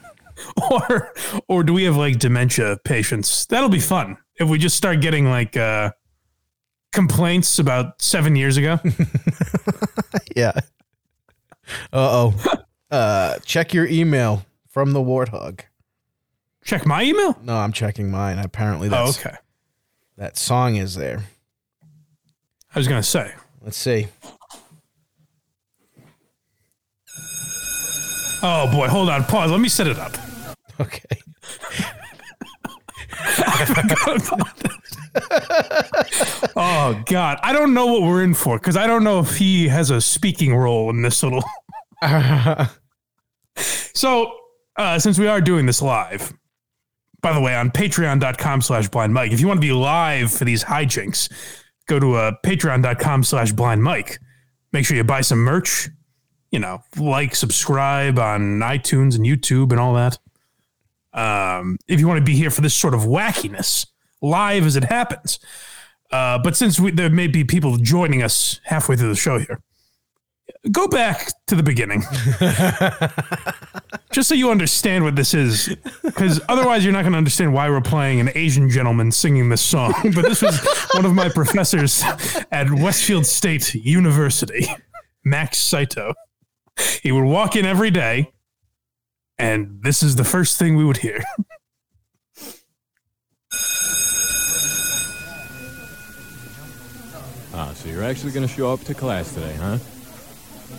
or or do we have like dementia patients? That'll be fun if we just start getting like uh complaints about 7 years ago. Yeah. Uh oh. Uh, check your email from the warthog. Check my email. No, I'm checking mine. Apparently, Oh, that's, okay. that song is there. I was going to say. Let's see. Oh boy, hold on. Pause. Let me set it up. Okay. Oh God, I don't know what we're in for because I don't know if he has a speaking role in this little. so, uh, since we are doing this live, by the way, on patreon.com slash blind mike, if you want to be live for these hijinks, go to uh, patreon.com slash blind mike. Make sure you buy some merch, you know, like, subscribe on iTunes and YouTube and all that. Um, if you want to be here for this sort of wackiness, live as it happens. Uh, but since we, there may be people joining us halfway through the show here, go back to the beginning, just so you understand what this is, because otherwise you're not going to understand why we're playing an Asian gentleman singing this song. But this was one of my professors at Westfield State University, Max Saito. He would walk in every day, and this is the first thing we would hear. Ah, so you're actually going to show up to class today, huh?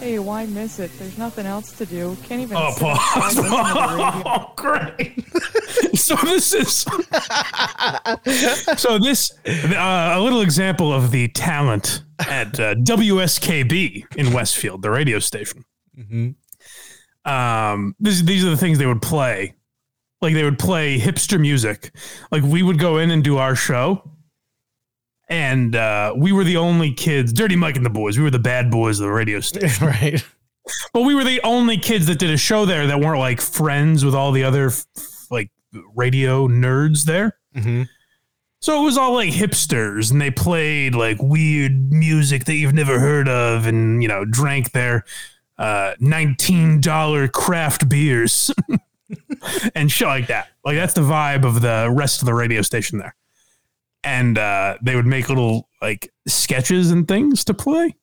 Hey, why miss it? There's nothing else to do. Can't even. Oh, sit pause. listening to the radio. Oh, great. so this is so this uh, a little example of the talent at uh, WSKB in Westfield, the radio station. Um, this, these are the things they would play. Like they would play hipster music. Like we would go in and do our show. And uh, we were the only kids, Dirty Mike and the boys. We were the bad boys of the radio station. right. But we were the only kids that did a show there that weren't like friends with all the other like radio nerds there. Mhm. So it was all like hipsters, and they played like weird music that you've never heard of, and you know drank their uh, nineteen dollar craft beers and shit like that. Like that's the vibe of the rest of the radio station there. And uh, they would make little like sketches and things to play.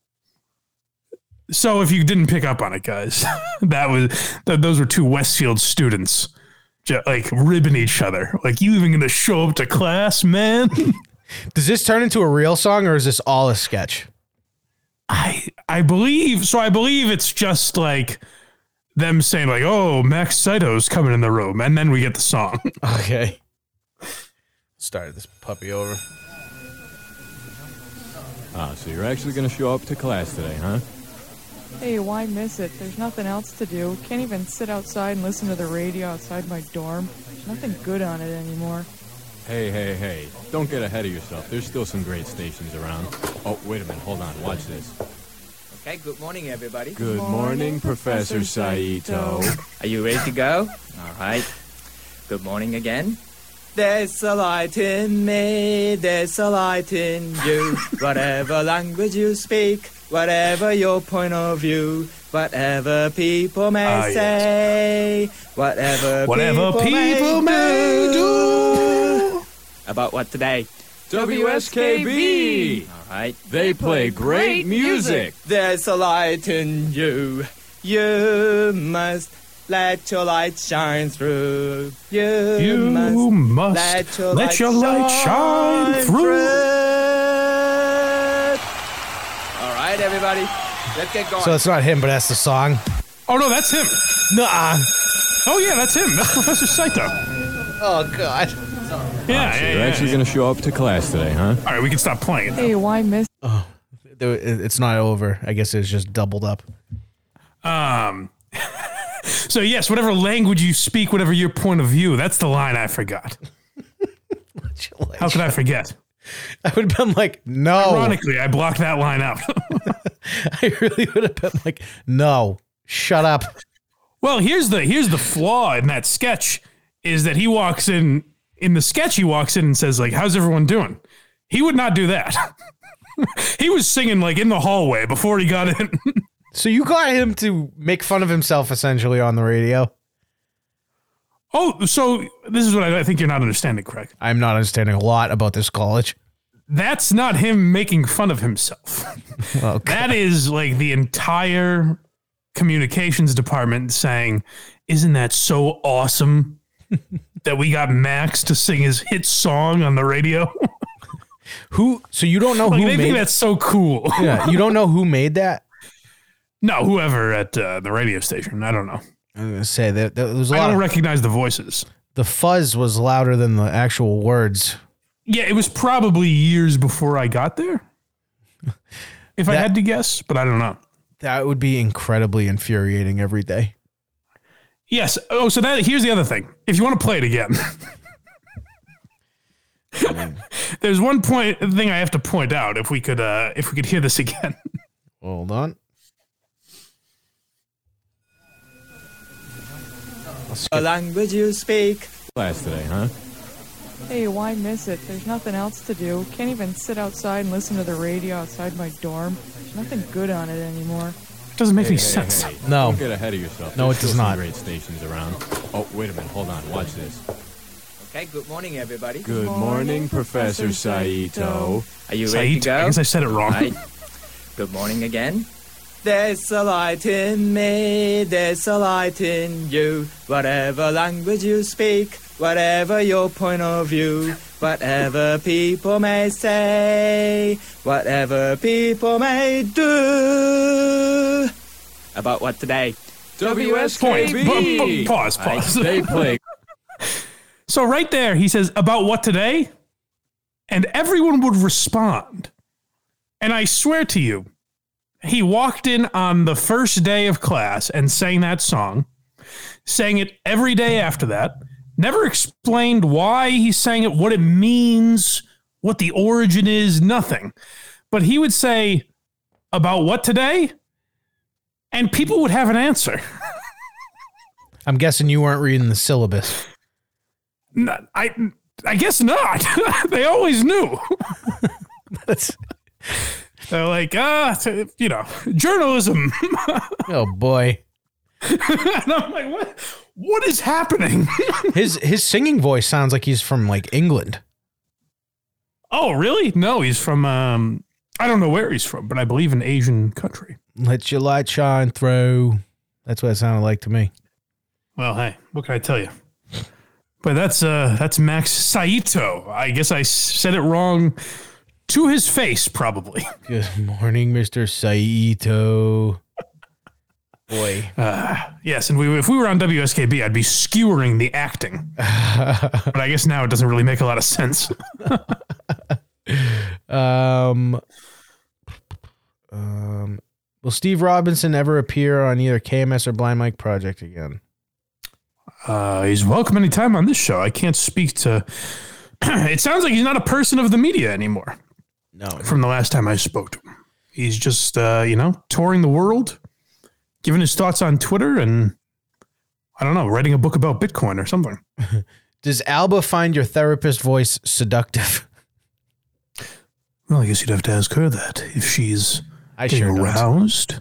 So if you didn't pick up on it, guys, that was th- those were two Westfield students, ju- like ribbing each other. Like you even gonna show up to class, man? Does this turn into a real song or is this all a sketch? I I believe so. I believe it's just like them saying like, "Oh, Max Saito's coming in the room," and then we get the song. Okay. Started this puppy over. Ah, so you're actually going to show up to class today, huh? Hey, why miss it? There's nothing else to do. Can't even sit outside and listen to the radio outside my dorm. There's nothing good on it anymore. Hey, hey, hey. Don't get ahead of yourself. There's still some great stations around. Oh, wait a minute. Hold on. Watch this. Okay, good morning, everybody. Good morning, morning, Professor Professor Saito. Saito. Are you ready to go? All right. Good morning again. There's a light in me, there's a light in you. Whatever language you speak, whatever your point of view, whatever people may Ah, yes. say, whatever, Whatever people, people may do. About what today? WSKB! All right. They play great music. There's a light in you. You must let your light shine through. You, You must must let your, let light, your light shine through. All right, everybody, let's get going. So it's not him, but that's the song. Oh no, that's him. Nuh-uh. Oh yeah, that's him. That's Professor Saito. Oh God. Yeah, So yeah, you're yeah. actually going to show up to class today, huh? All right, we can stop playing it. Hey, why miss There- it- It's not over. I guess it's just doubled up. Um. So yes, whatever language you speak, whatever your point of view, that's the line I forgot. How could I forget? I would have been like, no. Ironically, I blocked that line out. I really would have been like, no. Shut up. well, here's the here's the flaw in that sketch is that he walks in In the sketch, he walks in and says, like, how's everyone doing? He would not do that. he was singing like in the hallway before he got in. So you got him to make fun of himself essentially on the radio. oh, so this is what I, I think you're not understanding, Craig. I'm not understanding a lot about this college. That's not him making fun of himself. Okay. That is like the entire communications department saying, Isn't that so awesome that we got Max to sing his hit song on the radio? Who? So you don't know like, who they think made that's so cool. Yeah, you don't know who made that. No, whoever at uh, the radio station. I don't know. I was gonna say that there was a I lot. don't Of, recognize the voices. the fuzz was louder than the actual words. Yeah, it was probably years before I got there. If I That- had to guess, but I don't know. That would be incredibly infuriating every day. Yes. Oh, so that here's the other thing. If you want to play it again, there's one point thing I have to point out. If we could, uh, if we could hear this again. Hold on. A language you speak. Class today, huh? Hey, why miss it? There's nothing else to do. Can't even sit outside and listen to the radio outside my dorm. There's nothing good on it anymore. Doesn't make any Hey, sense. hey, No. Don't get ahead of yourself. No, There's it does still some not. Great stations around. Oh, wait a minute. Hold on. Watch this. Okay, good morning, everybody. Good morning, morning, Professor Professor Saito. Are you ready to Said, go? I guess I said it wrong. Right. Good morning again. There's a light in me, there's a light in you. Whatever language you speak, whatever your point of view, whatever people may say, whatever people may do. About what today? Point. WSKB. Bu- bu- pause. Pause. stay play. So right there, he says about what today, and everyone would respond. And I swear to you, he walked in on the first day of class and sang that song, sang it every day after that. Never explained why he sang it, what it means, what the origin is, nothing. But he would say about what today, and people would have an answer. I'm guessing you weren't reading the syllabus. No, I I guess not. they always knew. That's They're like, ah, you know, journalism. oh boy. and I'm like, what? What is happening? His his singing voice sounds like he's from like England. oh, really? No, he's from. Um, I don't know where he's from, but I believe an Asian country. Let your light shine through. That's what it sounded like to me. Well, hey, what can I tell you? But that's uh, that's Max Saito. I guess I said it wrong to his face, probably. Good morning, Mr. Saito. Boy. Uh, yes, and we, if we were on WSKB, I'd be skewering the acting. but I guess now it doesn't really make a lot of sense. Um, um, will Steve Robinson ever appear on either KMS or Blind Mike Project again? Uh, he's welcome anytime on this show. I can't speak to. it sounds like he's not a person of the media anymore. No. From the last time I spoke to him, he's just uh, you know touring the world, giving his thoughts on Twitter, and I don't know, writing a book about Bitcoin or something. Does Alba find your therapist voice seductive? Well, I guess you'd have to ask her that if she's I getting sure don't. aroused,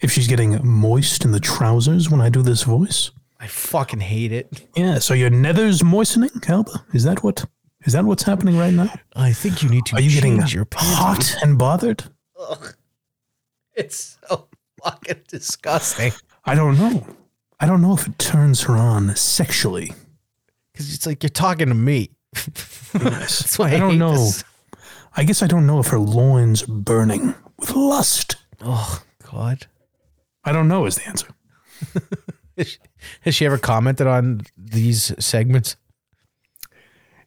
if she's getting moist in the trousers when I do this voice. I fucking hate it. Yeah, so your nether's moistening, Alba. Is that what? Is that what's happening right now? I think you need to Are you getting your panties. hot and bothered? It's so fucking disgusting. I don't know. I don't know if it turns her on sexually. Because it's like you're talking to me. That's why I, I don't hate know. this. I guess I don't know if her loins are burning with lust. Oh God. I don't know is the answer. Has she, has she ever commented on these segments?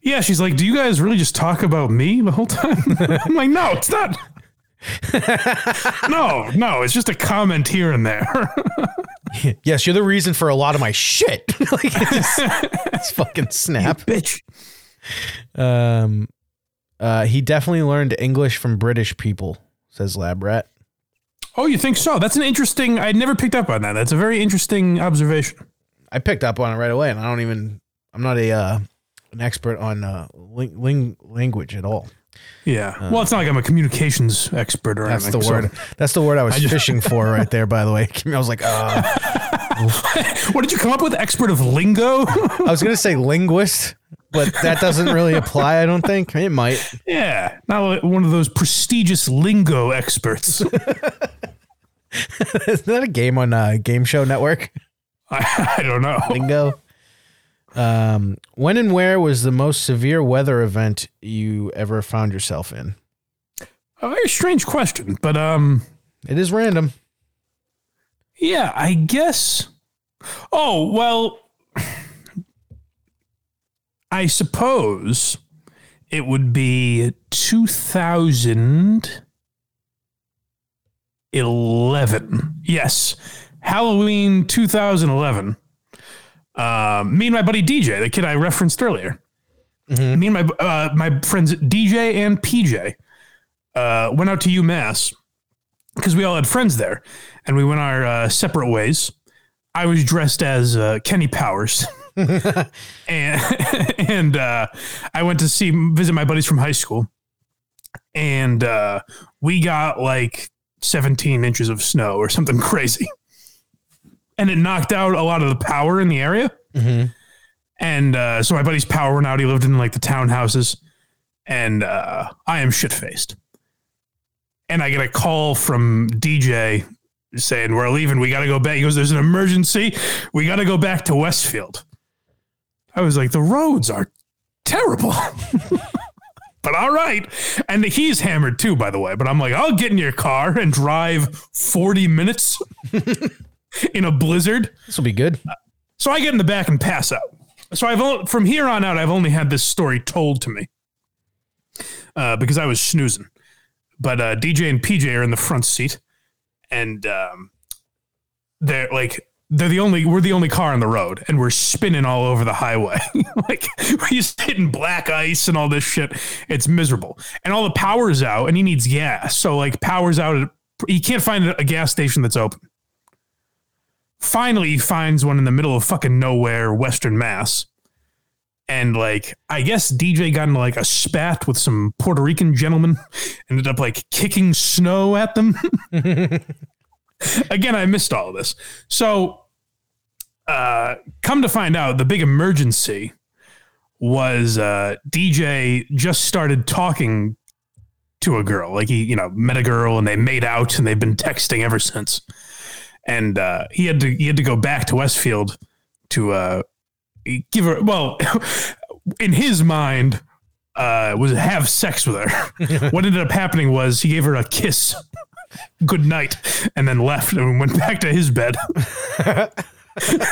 Yeah, she's like, "Do you guys really just talk about me the whole time?" I'm like, "No, it's not." no, no, it's just a comment here and there. yes, you're the reason for a lot of my shit. like it's, it's fucking snap. Bitch. Um, uh, he definitely learned English from British people, says Lab Rat. Oh, you think so? That's an interesting. I'd never picked up on that. That's a very interesting observation. I picked up on it right away, and I don't even. I'm not a uh, an expert on uh, ling- ling- language at all. Yeah. well, it's not like I'm a communications expert or That's anything. the so- word. That's the word I was fishing for right there. By the way, I was like, uh, What did you come up with? Expert of lingo? I was gonna say linguist, but that doesn't really apply. I don't think it might. yeah. Not one of those prestigious lingo experts. Isn't that a game on uh, Game Show Network? I, I don't know. Bingo. Um, when and where was the most severe weather event you ever found yourself in? A very strange question, but um, It is random. yeah, I guess. Oh well, I suppose it would be 2011. Yes, Halloween 2011. Uh, me and my buddy DJ, the kid I referenced earlier. Me and my uh, my friends DJ and PJ uh, went out to UMass because we all had friends there, and we went our uh, separate ways. I was dressed as uh, Kenny Powers, and and uh, I went to see visit my buddies from high school, and uh, we got like 17 inches of snow or something crazy, and it knocked out a lot of the power in the area. And uh, so my buddy's power went out. He lived in like the townhouses, and uh, I am shit faced and I get a call from DJ saying we're leaving. We got to go back. He goes, "There's an emergency. We got to go back to Westfield." I was like, "The roads are terrible." but all right. And he's hammered too, by the way. But I'm like, I'll get in your car and drive 40 minutes in a blizzard. This will be good. So I get in the back and pass out. So I've only, from here on out, I've only had this story told to me uh, because I was snoozing. But uh, DJ and PJ are in the front seat, and um, they're like they're the only we're the only car on the road, and we're spinning all over the highway. like we're just hitting black ice and all this shit. It's miserable, and all the power's out, and he needs gas. So like power's out. At, he can't find a gas station that's open finally finds one in the middle of fucking nowhere, Western Mass. And like, I guess DJ got into like a spat with some Puerto Rican gentlemen, ended up like kicking snow at them. Again, I missed all of this. So, uh, come to find out, the big emergency was uh, DJ just started talking to a girl. Like he, you know, met a girl and they made out and they've been texting ever since and uh, he had to he had to go back to Westfield to uh, give her well in his mind uh, was have sex with her. what ended up happening was he gave her a kiss, good night, and then left and went back to his bed.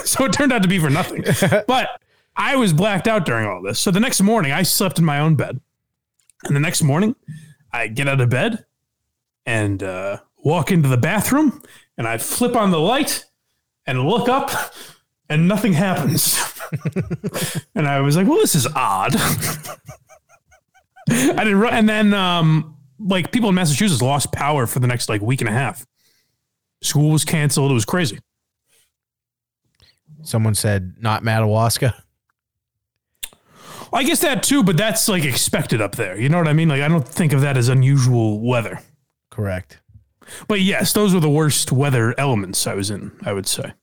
so it turned out to be for nothing. But I was blacked out during all this. So the next morning I slept in my own bed, and the next morning I get out of bed and uh, walk into the bathroom and I flip on the light and look up and nothing happens. and I was like, well, this is odd. I didn't run. And then, um, like, people in Massachusetts lost power for the next like week and a half. School was canceled. It was crazy. Someone said not Madawaska. I guess that too, but that's like expected up there. You know what I mean? Like, I don't think of that as unusual weather. Correct. But yes, those were the worst weather elements I was in, I would say.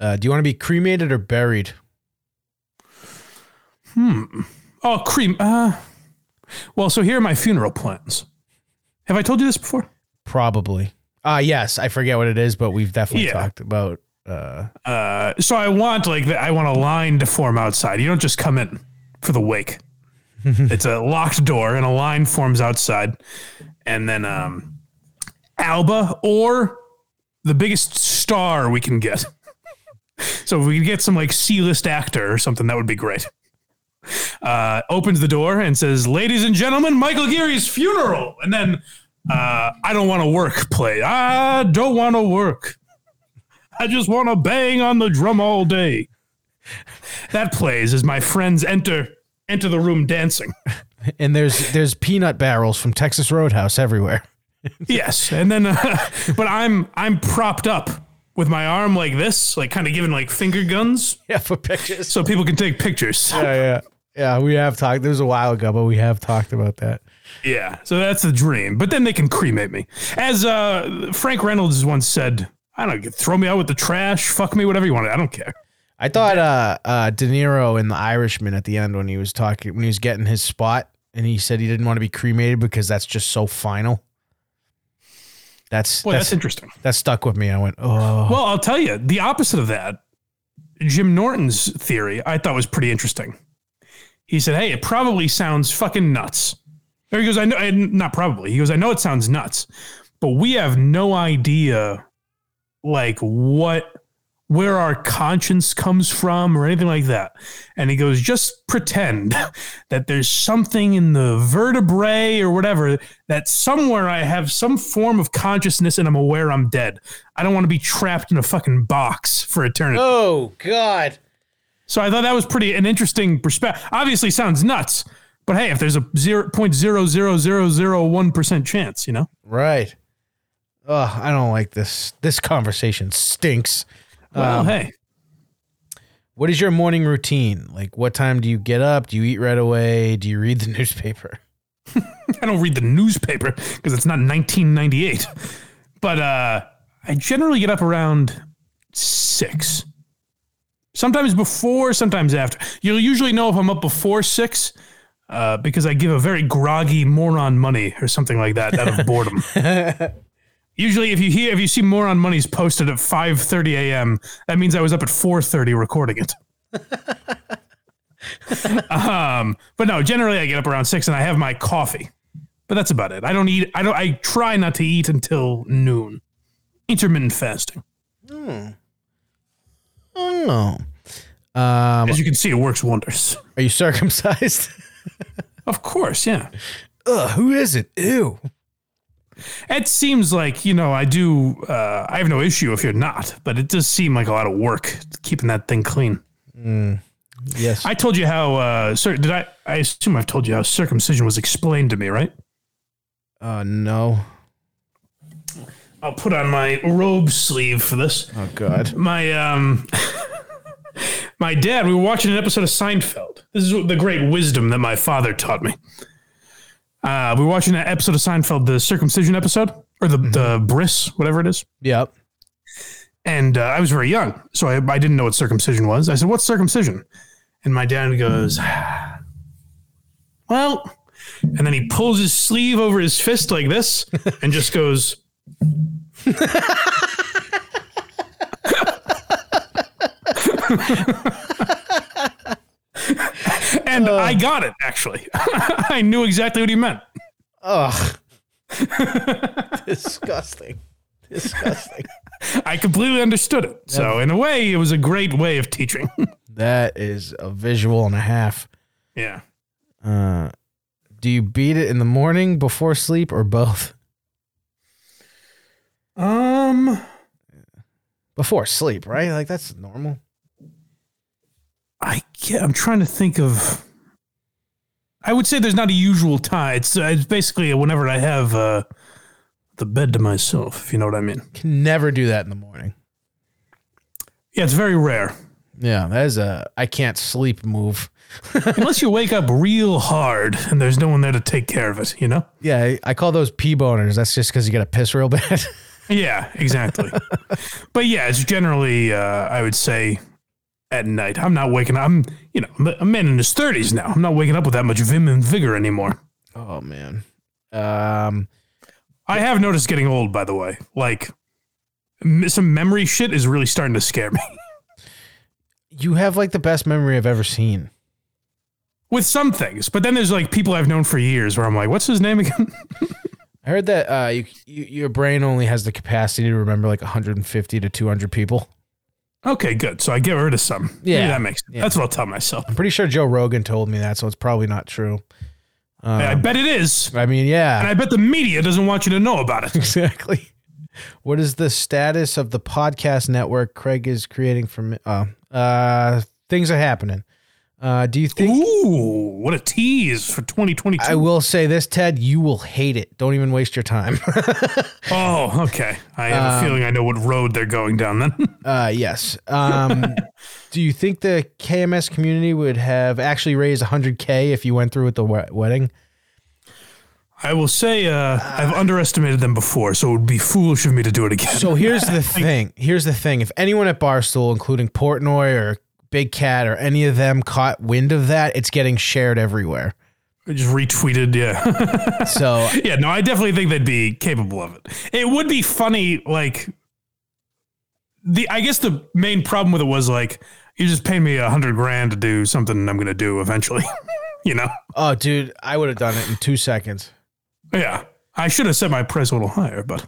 Uh, do you want to be cremated or buried? Hmm. Oh, cream. Uh, well, so here are my funeral plans. Have I told you this before? Probably. Ah, yes. I forget what it is, but we've definitely Yeah. talked about. Uh, Uh, so I want like the, I want a line to form outside. You don't just come in for the wake. it's a locked door and a line forms outside, and then um, Alba or the biggest star we can get. so if we can get some like C-list actor or something, that would be great. Uh, opens the door and says, "Ladies and gentlemen, Michael Geary's funeral," and then uh, I don't want to work. Play. I don't want to work. I just want to bang on the drum all day. That plays as my friends enter enter the room dancing. and there's there's peanut barrels from Texas Roadhouse everywhere. Yes, and then uh, but I'm I'm propped up with my arm like this, like kind of giving like finger guns Yeah, for pictures. so people can take pictures. Yeah, yeah. Yeah, we have talked. It was a while ago, but we have talked about that. Yeah, so that's the dream. But then they can cremate me. As uh, Frank Reynolds once said, I don't know, throw me out with the trash, fuck me, whatever you want. I don't care. I thought uh, uh, De Niro in The Irishman at the end when he was talking when he was getting his spot, and he said he didn't want to be cremated because that's just so final. That's Boy, that's, interesting. that stuck with me. I went, oh, Well, I'll tell you, the opposite of that, Jim Norton's theory, I thought was pretty interesting. He said, "Hey, it probably sounds fucking nuts." Or he goes, "I know, and not probably." He goes, "I know it sounds nuts, but we have no idea, like what, where our conscience comes from, or anything like that." And he goes, "Just pretend that there's something in the vertebrae or whatever that somewhere I have some form of consciousness and I'm aware I'm dead. I don't want to be trapped in a fucking box for eternity." oh God. So I thought that was pretty an interesting perspective. Obviously, sounds nuts, but hey, if there's a zero point zero zero zero zero one percent chance, you know, Right. Oh, I don't like this. This conversation stinks. Well, Um, hey, What is your morning routine? Like, what time do you get up? Do you eat right away? Do you read the newspaper? I don't read the newspaper because it's not 1998, but uh, I generally get up around six. Sometimes before, sometimes after. You'll usually know if I'm up before six. Uh, because I give a very groggy moron money or something like that out of boredom. Usually, if you hear if you see more on money's posted at 5:30 a.m., that means I was up at 4:30 recording it. um, but no, generally I get up around six and I have my coffee, but that's about it. I don't eat. I don't. I try not to eat until noon. Intermittent fasting. Hmm. Oh no. Um, As you can see, it works wonders. are you circumcised? Of course, yeah. Ugh, who is it? Ew. It seems like you know I do. Uh, I have no issue if you're not, but it does seem like a lot of work keeping that thing clean. Yes. I told you how. Uh, sir, did I? I assume I've told you how circumcision was explained to me, right? Oh no. I'll put on my robe sleeve for this. Oh god. My um, my dad. We were watching an episode of Seinfeld. This is the great wisdom that my father taught me. Uh, we were watching that episode of Seinfeld, the circumcision episode, or the the bris, whatever it is. Yep. And uh, I was very young, so I, I didn't know what circumcision was. I said, "What's circumcision?" And my dad goes, "Well," and then he pulls his sleeve over his fist like this, and just goes. and I got it actually. I knew exactly what he meant. Ugh. Disgusting. Disgusting. I completely understood it. So in a way, it was a great way of teaching. That is a visual and a half. yeah. Uh, do you beat it in the morning before sleep or both? Um, Before sleep, right? Like that's normal. I get, I'm trying to think of. I would say there's not a usual time. It's uh, it's basically whenever I have uh, the bed to myself, if you know what I mean. Can never do that in the morning. Yeah, it's very rare. Yeah, that is a I can't sleep move. Unless you wake up real hard and there's no one there to take care of it, you know? Yeah, I, I call those pee boners. That's just because you got to piss real bad. Yeah, exactly. but yeah, it's generally, uh, I would say, at night. I'm not waking up. I'm, you know, I'm a man in his 30s now. I'm not waking up with that much vim and vigor anymore. oh man. Um. I have noticed getting old, by the way. Like, some memory shit is really starting to scare me. You have like the best memory I've ever seen. With some things, but then there's like people I've known for years where I'm like, what's his name again? I heard that uh, you, you, your brain only has the capacity to remember like 150 to 200 people. Okay, good. So I get rid of some. Yeah. Maybe that makes Yeah. That's what I'll tell myself. I'm pretty sure Joe Rogan told me that, so it's probably not true. I bet it is. I mean, yeah, And I bet the media doesn't want you to know about it. exactly. What is the status of the podcast network Craig is creating for me? Uh, uh, things are happening. Uh, do you think? Ooh, what a tease for 2022. I will say this, Ted. You will hate it. Don't even waste your time. oh, okay. I have a feeling I know what road they're going down then. uh, yes. Um, Do you think the KMS community would have actually raised 100k if you went through with the we- wedding? I will say uh, I've underestimated them before, so it would be foolish of me to do it again. So here's the thing. Here's the thing. If anyone at Barstool, including Portnoy or Big Cat or any of them, caught wind of that, it's getting shared everywhere. I just retweeted, yeah. So yeah, no, I definitely think they'd be capable of it. It would be funny, like the I guess the main problem with it was like you just pay me a hundred grand to do something I'm gonna do eventually. you know? Oh, dude, I would have done it in two seconds. Yeah. I should have set my price a little higher, but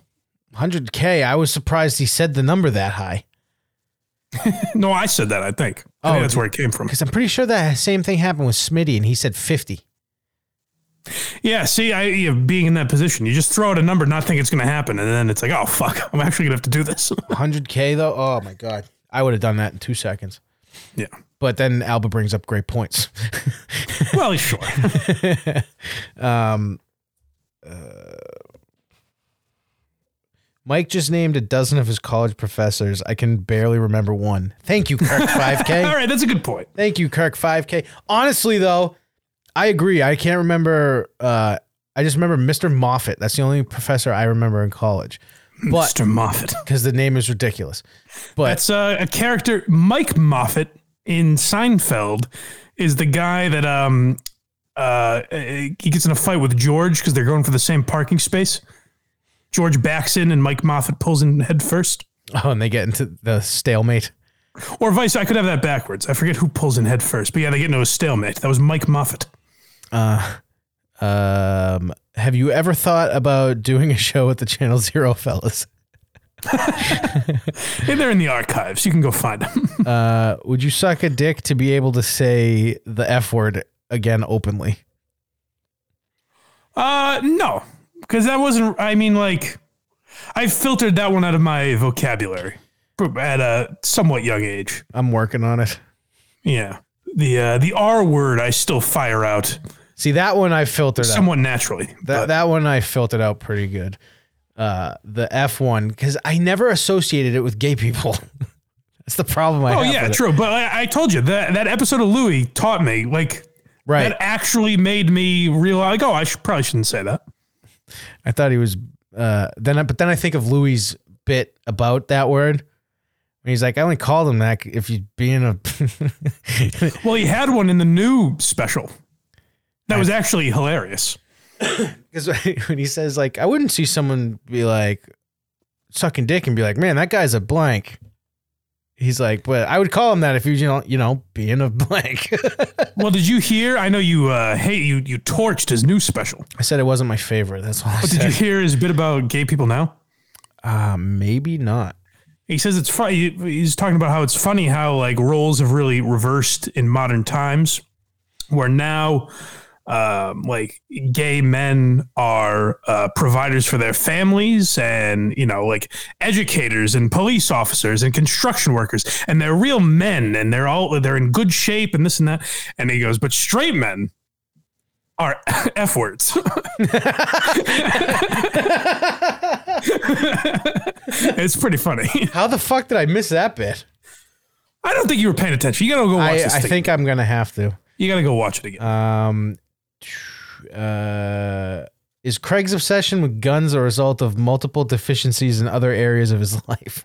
100K. I was surprised he said the number that high. no, I said that, I think. I Oh, think that's where it came from. Because I'm pretty sure that same thing happened with Smitty and he said 50. Yeah, see, I you know, being in that position, you just throw out a number, not think it's gonna happen, and then it's like, oh fuck, I'm actually gonna have to do this. 100K though? Oh my God. I would have done that in two seconds. yeah. But then Alba brings up great points. Well, sure. um, uh, Mike just named a dozen of his college professors. I can barely remember one. Thank you, Kirk 5K. All right, that's a good point. Thank you, Kirk 5K. Honestly, though, I agree. I can't remember. Uh, I just remember Mr. Moffat. That's the only professor I remember in college. But Mr. Moffat. because the name is ridiculous. But That's uh, a character. Mike Moffat in Seinfeld is the guy that um uh he gets in a fight with George because they're going for the same parking space. George backs in and Mike Moffat pulls in head first. oh, and they get into the stalemate. Or vice, I could have that backwards. I forget who pulls in head first, but yeah, they get into a stalemate. That was Mike Moffat. Uh, um, have you ever thought about doing a show with the Channel Zero fellas? Hey, they're in the archives. You can go find them. Uh, would you suck a dick to be able to say the F word again openly? Uh, no, because that wasn't. I mean, like, I filtered that one out of my vocabulary at a somewhat young age. I'm working on it. Yeah, the uh, the R word I still fire out See that one I filtered out. somewhat naturally. That but- that one I filtered out pretty good. Uh, the F one because I never associated it with gay people. That's the problem I oh yeah, true. But I, I told you that that episode of Louis taught me like Right. that actually made me realize like oh I should, probably shouldn't say that. I thought he was. Uh, then, I, but then I think of Louis' bit about that word. When he's like, I only called him that if you being a. Well, he had one in the new special. That was actually hilarious. Because when he says like, I wouldn't see someone be like sucking dick and be like, man, that guy's a blank. He's like, but I would call him that if you, you know, you know, being a blank. Well, did you hear? I know you uh, hate you. You torched his new special. I said it wasn't my favorite. That's all I But did you hear his bit about gay people now? Uh, maybe not. He says it's funny. He's talking about how it's funny how like roles have really reversed in modern times, where now, um, like gay men are uh, providers for their families, and you know, like educators and police officers and construction workers, and they're real men, and they're all they're in good shape, and this and that. And he goes, but straight men are f words. it's pretty funny. How the fuck did I miss that bit? I don't think you were paying attention. You gotta go watch I, this. I thing. think I'm gonna have to. you gotta go watch it again. Um, uh, is Craig's obsession with guns a result of multiple deficiencies in other areas of his life?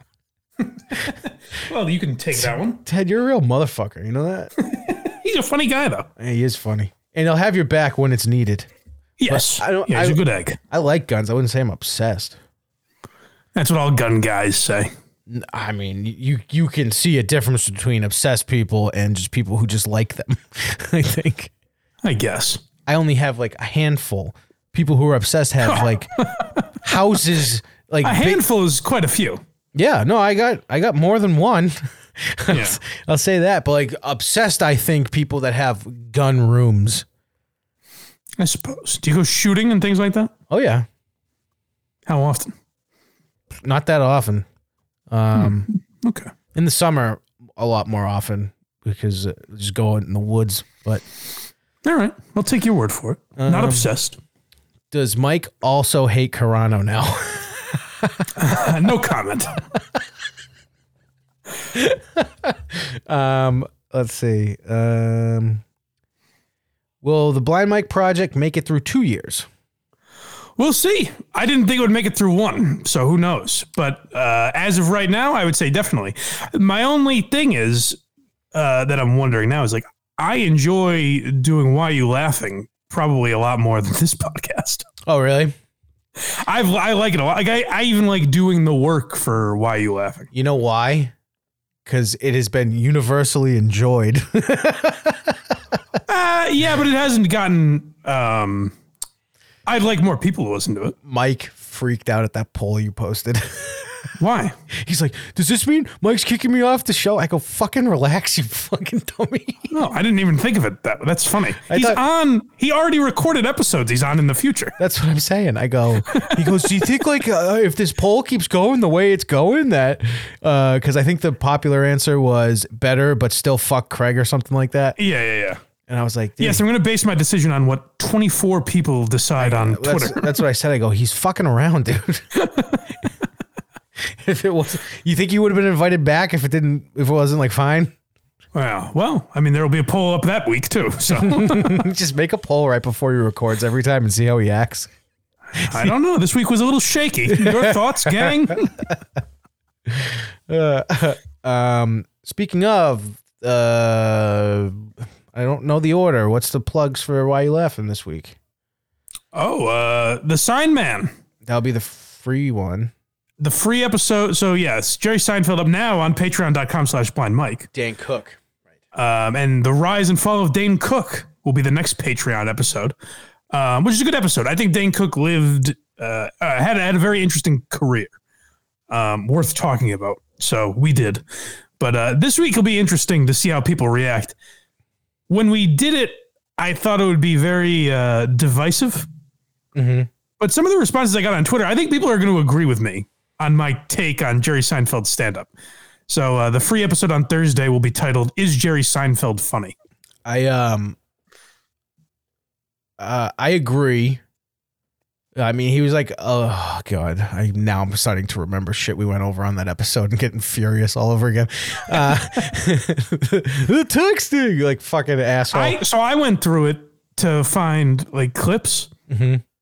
well, you can take that one. Ted, you're a real motherfucker. You know that? He's a funny guy, though. Yeah, he is funny, and he'll have your back when it's needed. Yes, I don't- Yeah, he's I- a good egg. I like guns. I wouldn't say I'm obsessed. That's what all gun guys say. I mean, you you can see a difference between obsessed people and just people who just like them. I think I guess. I only have like a handful. People who are obsessed have like houses. Like A big- handful is quite a few. Yeah, no, I got I got more than one. Yeah. I'll say that. But like obsessed, I think people that have gun rooms. I suppose. Do you go shooting and things like that? Oh yeah, How often? not that often. Um, Okay. in the summer, a lot more often because uh, just go in the woods. But All right. I'll take your word for it. Not Um, obsessed. does Mike also hate Carano now? Uh, no comment. Um, let's see. Um, will the Blind Mike project make it through two years? We'll see. I didn't think it would make it through one, so who knows? But uh, as of right now, I would say definitely. My only thing is uh, that I'm wondering now is like I enjoy doing Why You Laughing probably a lot more than this podcast. Oh, really? I've, I like it a lot. Like I, I even like doing the work for Why You Laughing. You know why? Because it has been universally enjoyed. Uh, yeah, but it hasn't gotten. Um, I'd like more people to listen to it. Mike freaked out at that poll you posted. Why? He's like, "Does this mean Mike's kicking me off the show?" I go, "Fucking relax, you fucking dummy." No, I didn't even think of it. That that's funny. I he's thought- on. He already recorded episodes. He's on in the future. That's what I'm saying. I go. He goes, "Do you think like uh, if this poll keeps going the way it's going that because I think the popular answer was better, but still fuck Craig or something like that." Yeah, yeah, yeah. And I was like, Dude, Yes, I'm going to base my decision on what 24 people decide on that's, Twitter. that's what I said. I go, he's fucking around, dude. if it was, you think you would have been invited back if it didn't, if it wasn't like fine? Well, well, I mean, there will be a poll up that week too. So Just make a poll right before he records every time and see how he acts. I don't know. This week was a little shaky. Your thoughts, gang? Um, speaking of, uh, I don't know the order. What's the plugs for Why You Laughing this week? Oh, uh, the Sign Man, That'll be the free one. The free episode. So yes, Jerry Seinfeld up now on Patreon.com/slash Blind Mike. Dane Cook. Right. Um, and the rise and fall of Dane Cook will be the next Patreon episode, um, which is a good episode. I think Dane Cook lived uh, uh, had had a very interesting career, um, worth talking about. So we did, but uh, this week will be interesting to see how people react. When we did it, I thought it would be very uh, divisive, but some of the responses I got on Twitter, I think people are going to agree with me on my take on Jerry Seinfeld's stand up. So uh, the free episode on Thursday will be titled "Is Jerry Seinfeld Funny?" I um uh I agree. I mean, he was like, "Oh God!" I now I'm starting to remember shit we went over on that episode and getting furious all over again. Uh, the texting, like fucking asshole. I so I went through it to find like clips,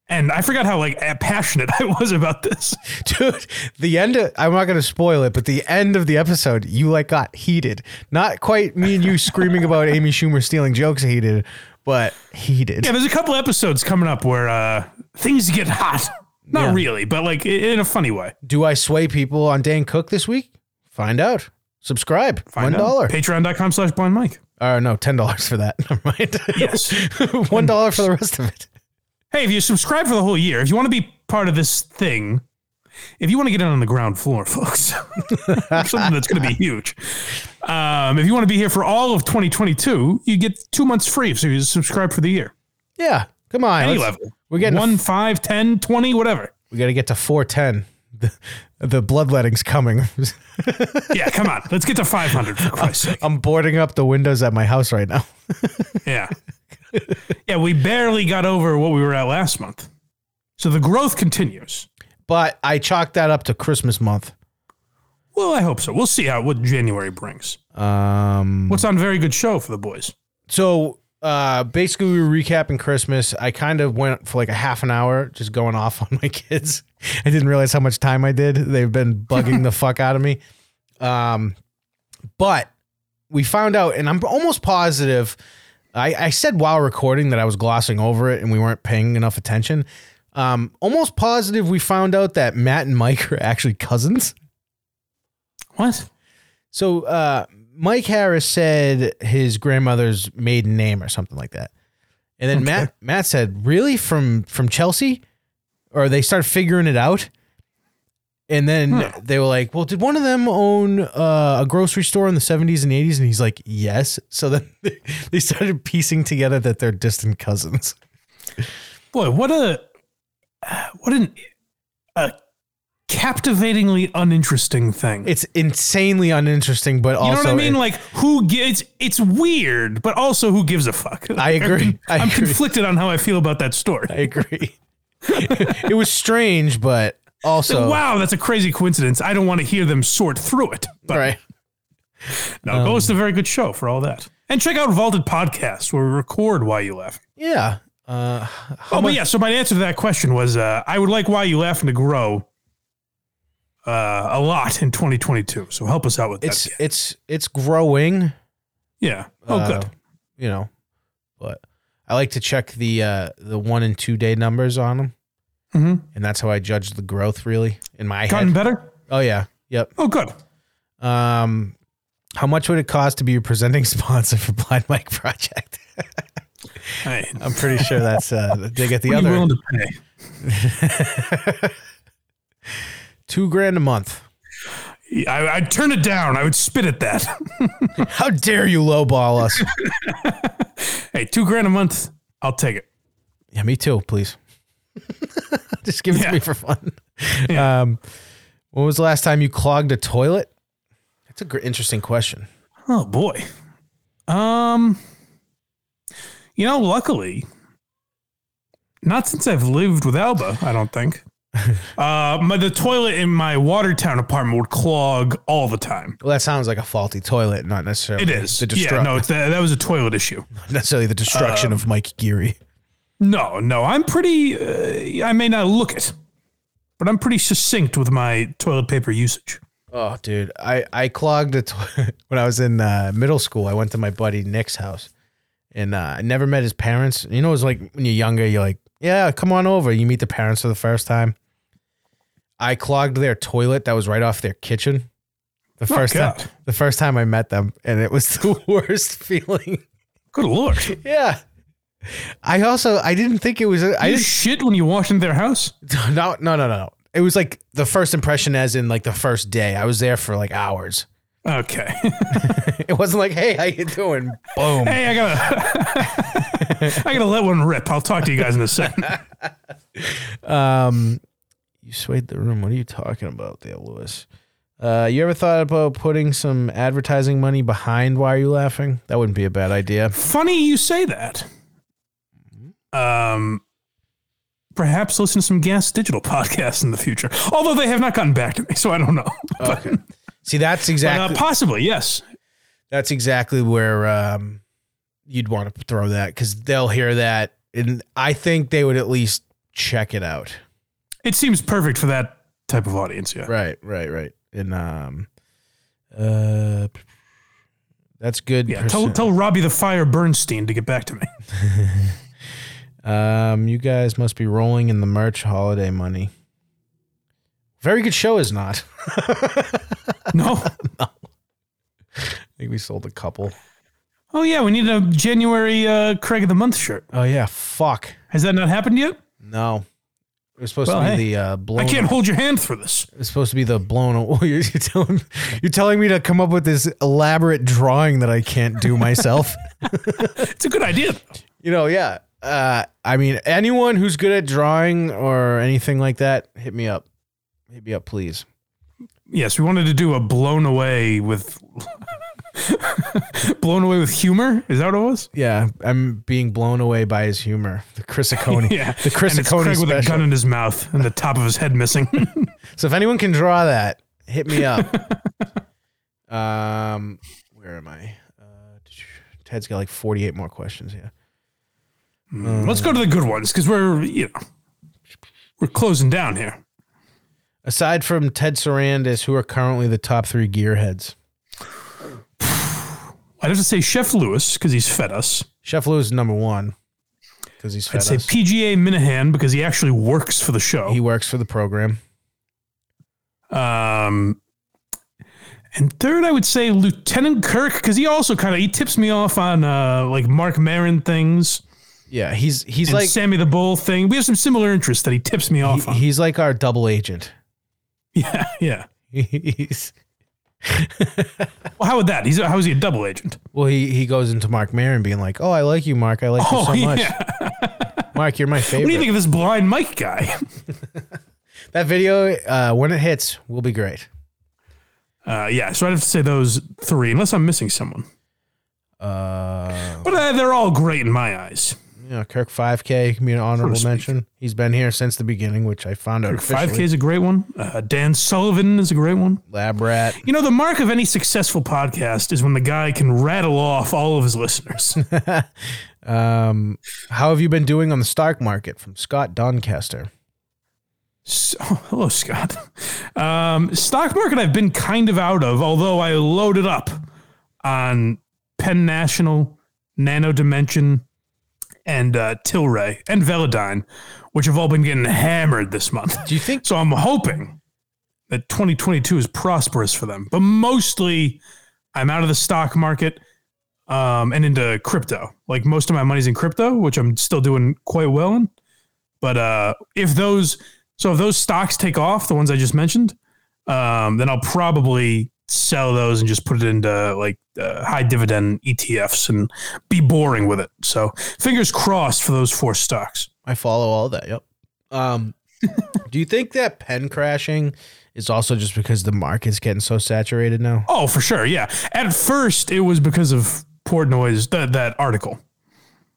and I forgot how like passionate I was about this. Dude, the end of, I'm not going to spoil it, but the end of the episode, you like got heated. Not quite me and you screaming about Amy Schumer stealing jokes heated, but heated. Yeah, there's a couple episodes coming up where uh, things get hot. Not Yeah. really, but like in a funny way. Do I sway people on Dane Cook this week? Find out. Subscribe. Find One out. dollar. Patreon.com slash blind Mike. Or no, ten dollars for that. Never mind. Yes. One dollar for the rest of it. Hey, if you subscribe for the whole year, if you want to be part of this thing, if you want to get in on the ground floor, folks, something that's going to be huge. Um, if you want to be here for all of 2022, you get two months free. So you subscribe for the year. Yeah. Come on. Any level. We're getting one, five, 10, 20, whatever. we got to get to four ten. The, the bloodletting's coming. Yeah, come on. Let's get to 500 for Christ's sake. I'm boarding up the windows at my house right now. Yeah. Yeah, we barely got over what we were at last month. So the growth continues. But I chalked that up to Christmas month. Well, I hope so. We'll see how what January brings. Um, What's on a very good show for the boys? so uh, basically, we were recapping Christmas. I kind of went for like a half an hour just going off on my kids. I didn't realize how much time I did. They've been bugging the fuck out of me. Um, but we found out, and I'm almost positive. I, I said while recording that I was glossing over it and we weren't paying enough attention. Um, almost positive we found out that Matt and Mike are actually cousins. What? So uh, Mike Harris said his grandmother's maiden name or something like that, and then Matt Matt said, "Really from from Chelsea?" Or they started figuring it out, and then they were like, "Well, did one of them own uh, a grocery store in the '70s and '80s?" And he's like, "Yes." So then they started piecing together that they're distant cousins. Boy, what a what an a captivatingly uninteresting thing. It's insanely uninteresting, but you also know what I mean? Like who gives it's weird, but also who gives a fuck? I agree. I I'm agree. conflicted on how I feel about that story. I agree. it was strange, but also wow, that's a crazy coincidence. I don't want to hear them sort through it. But right. Now, listen to a very good show for all that. And check out Vaulted Podcast where we record Why You Laughing. Yeah. Uh, Oh, but yeah. So my answer to that question was uh, I would like Why You Laughing to grow uh, a lot in 2022. So help us out with it's that. it's it's growing. Yeah. Oh, uh, good. You know, but I like to check the uh, the one and two day numbers on them, hmm and that's how I judge the growth. Really, in my Gotten head. better? Oh yeah. Yep. Oh, good. Um, how much would it cost to be your presenting sponsor for Blind Mike Project? Hey, I'm pretty sure that's uh, they get the what are you other willing to pay? two grand a month. I, I'd turn it down. I would spit at that. How dare you lowball us? hey, two grand a month. I'll take it. yeah, me too. Please, just give it Yeah. to me for fun. Yeah. Um, when was the last time you clogged a toilet? That's a gr- interesting question. Oh boy. Um you know, luckily, not since I've lived with Alba, I don't think. uh my the toilet in my Watertown apartment would clog all the time. Well, that sounds like a faulty toilet, not necessarily It is. the yeah, destru- no, it's, that, that was a toilet issue. Not necessarily the destruction Uh, of Mike Geary. No, no, I'm pretty uh, I may not look it, but I'm pretty succinct with my toilet paper usage. Oh, dude, I I clogged toilet when I was in uh, middle school. I went to my buddy Nick's house, and uh, I never met his parents. You know, it was like when you're younger, you're like, yeah, come on over. You meet the parents for the first time. I clogged their toilet that was right off their kitchen. The Oh, first time, the first time I met them, and it was the worst feeling. Good lord. Yeah. I also I didn't think it was. I you didn't. shit when you walked into their house? No, no, no, no, no. It was like the first impression, as in like the first day. I was there for like hours. Okay. It wasn't like, hey, how you doing? Boom. Hey, I gotta, I gotta let one rip. I'll talk to you guys in a second. Um, you swayed the room. What are you talking about there, Lewis? Uh, you ever thought about putting some advertising money behind Why Are You Laughing? That wouldn't be a bad idea. Funny you say that. Um, perhaps listen to some Gas Digital podcasts in the future. Although they have not gotten back to me, so I don't know. But, Okay. See, that's but, uh, exactly possibly, yes. that's exactly where um you'd want to throw that because they'll hear that, and I think they would at least check it out. It seems perfect for that type of audience. Yeah. Right, right, right. And um, uh, that's good. Yeah. Tell, tell Robbie the Fire Bernstein to get back to me. Um, you guys must be rolling in the merch holiday money. Very good show is not. No. I think we sold a couple. Oh yeah, we need a January uh, Craig of the Month shirt. Oh yeah, fuck. Has that not happened yet? No. It was supposed Well, to be hey, the uh, blown. I can't hold your hand through this. It's supposed to be the blown. Oh, you're, you're telling you're telling me to come up with this elaborate drawing that I can't do myself. It's a good idea. you know, yeah. Uh, I mean, anyone who's good at drawing or anything like that, hit me up. Hit me up, please. Yes, we wanted to do a blown away with blown away with humor. Is that what it was? Yeah, I'm being blown away by his humor. The Chris Acone, Yeah, the Chris and Acone with a gun in his mouth and the top of his head missing. So if anyone can draw that, hit me up. um, where am I? Uh, Ted's got like 48 more questions here. Let's go to the good ones because we're you know we're closing down here. Aside from Ted Sarandis, who are currently the top three gearheads? I'd have to say Chef Lewis because he's fed us. Chef Lewis is number one because he's fed I'd say. PGA Minahan because he actually works for the show. he works for the program. Um, and third, I would say Lieutenant Kirk because he also kind of he tips me off on uh, like Mark Maron things Yeah, he's he's and like Sammy the Bull thing. We have some similar interests that he tips me off he- on. he's like our double agent. yeah, yeah. He's Well, how would that? He's how is he a double agent? well, he he goes into Mark Maron being like, "Oh, I like you, Mark. I like you Oh, so much, yeah. Mark. You're my favorite." What do you think of this blind Mike guy? That video, uh, when it hits, will be great. Uh, yeah, so I'd have to say those three, unless I'm missing someone. Uh, But uh, they're all great in my eyes. Yeah, Kirk 5K, community honorable speak. mention. He's been here since the beginning, which I found out Five K is a great one. Uh, Dan Sullivan is a great one. Lab rat. You know, the mark of any successful podcast is when the guy can rattle off all of his listeners. Um, how have you been doing on the stock market? From Scott Doncaster. So, hello, Scott. Um, stock market I've been kind of out of, although I loaded up on Penn National, Nano Dimension, and uh, Tilray and Velodyne, which have all been getting hammered this month. Do you think? So I'm hoping that 2022 is prosperous for them. But mostly, I'm out of the stock market um, and into crypto. Like most of my money's in crypto, which I'm still doing quite well in. But uh, if those, so if those stocks take off, the ones I just mentioned, um, then I'll probably sell those and just put it into like uh, high dividend ETFs and be boring with it. So fingers crossed for those four stocks. I follow all that. Yep. Um, do you think that Penn crashing is also just because the market's getting so saturated now? Oh, for sure. Yeah. At first, it was because of Portnoy's that that article.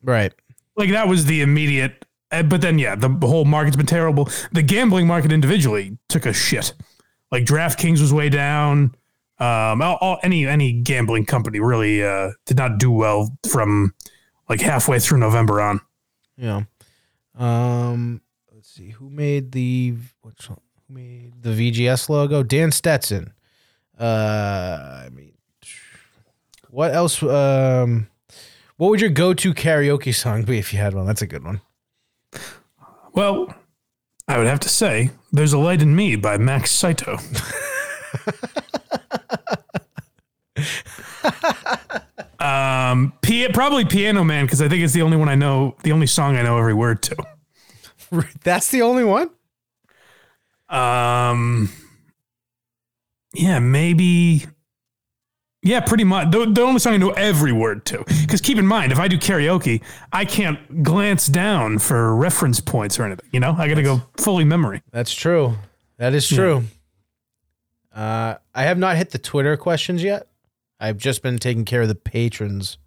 Right. Like that was the immediate. uh, But then, yeah, the whole market's been terrible. The gambling market individually took a shit. Like DraftKings was way down. Um, all, all, any any gambling company really uh, did not do well from like halfway through November on. Yeah. Um, let's see who made the what's who made the VGS logo? Dan Stetson. Uh, I mean, what else? Um, what would your go-to karaoke song be if you had one? That's a good one. Well, I would have to say, "There's a Light in Me" by Max Saito. um, Pia- probably Piano Man because I think it's the only one I know, the only song I know every word to. That's the only one. Um, yeah, maybe. Yeah, pretty much. The, the only song I know every word to. Because keep in mind, if I do karaoke, I can't glance down for reference points or anything. You know, I got to go fully memory. That's true. That is true. Uh, I have not hit the Twitter questions yet. I've just been taking care of the patrons.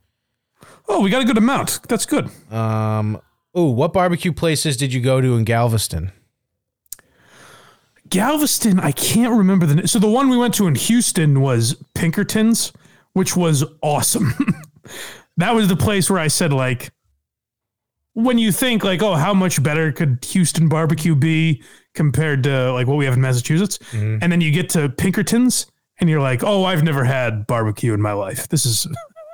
Oh, we got a good amount. That's good. Um, oh, what barbecue places did you go to in Galveston? Galveston, I can't remember the. So the one we went to in Houston was Pinkerton's, which was awesome. that was the place where I said like, when you think like, oh, how much better could Houston barbecue be compared to like what we have in Massachusetts, and then you get to Pinkerton's and you're like, oh, I've never had barbecue in my life. This is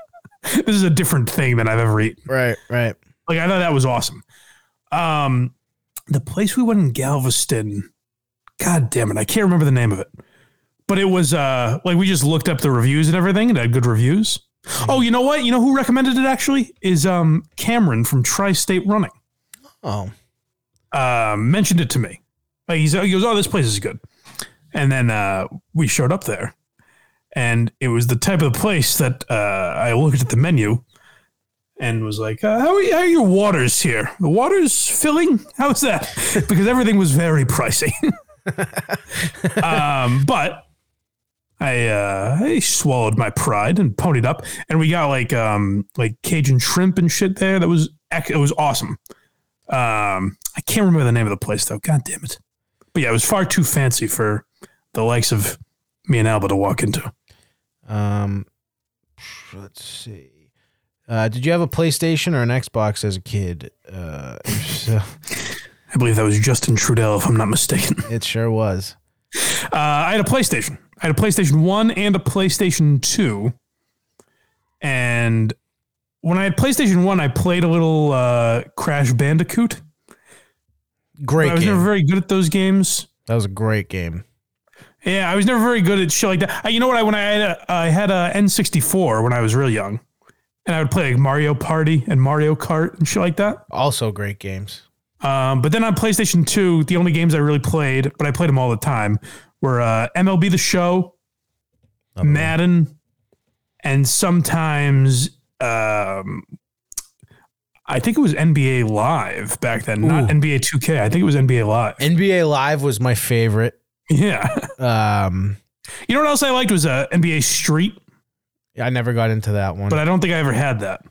this is a different thing than I've ever eaten. Right, right. Like I thought that was awesome. Um, the place we went in Galveston, God damn it, I can't remember the name of it, but it was uh like we just looked up the reviews and everything, and it had good reviews. Oh, you know what? You know who recommended it actually is um Cameron from Tri State Running. Oh, Um, mentioned it to me. Like he's, he goes, "Oh, this place is good," and then uh, we showed up there, and it was the type of place that uh, I looked at the menu and was like, uh, "How are, you, how are your waters here? The waters filling? How's that?" because everything was very pricey. um, but I uh, I swallowed my pride and ponied up, and we got like um like Cajun shrimp and shit there. That was it was awesome. Um, I can't remember the name of the place though. God damn it! But yeah, it was far too fancy for the likes of me and Alba to walk into. um, let's see. Uh, did you have a PlayStation or an Xbox as a kid? Uh, so, I believe that was Justin Trudell, if I'm not mistaken. it sure was. Uh, I had a PlayStation. I had a PlayStation 1 and a PlayStation 2. And when I had PlayStation 1, I played a little uh, Crash Bandicoot. Great I was game. never very good at those games. that was a great game. Yeah, I was never very good at shit like that. Uh, You know what? I when I had a, I had a N64 when I was real young, and I would play like Mario Party and Mario Kart and shit like that. Also great games. Um, but then on PlayStation 2, the only games I really played, but I played them all the time, were uh, MLB The Show, Madden, and sometimes um, I think it was NBA Live back then, not NBA 2K. I think it was NBA Live. NBA Live was my favorite. Yeah. Um, You know what else I liked was uh, NBA Street, I never got into that one. but I don't think I ever had that.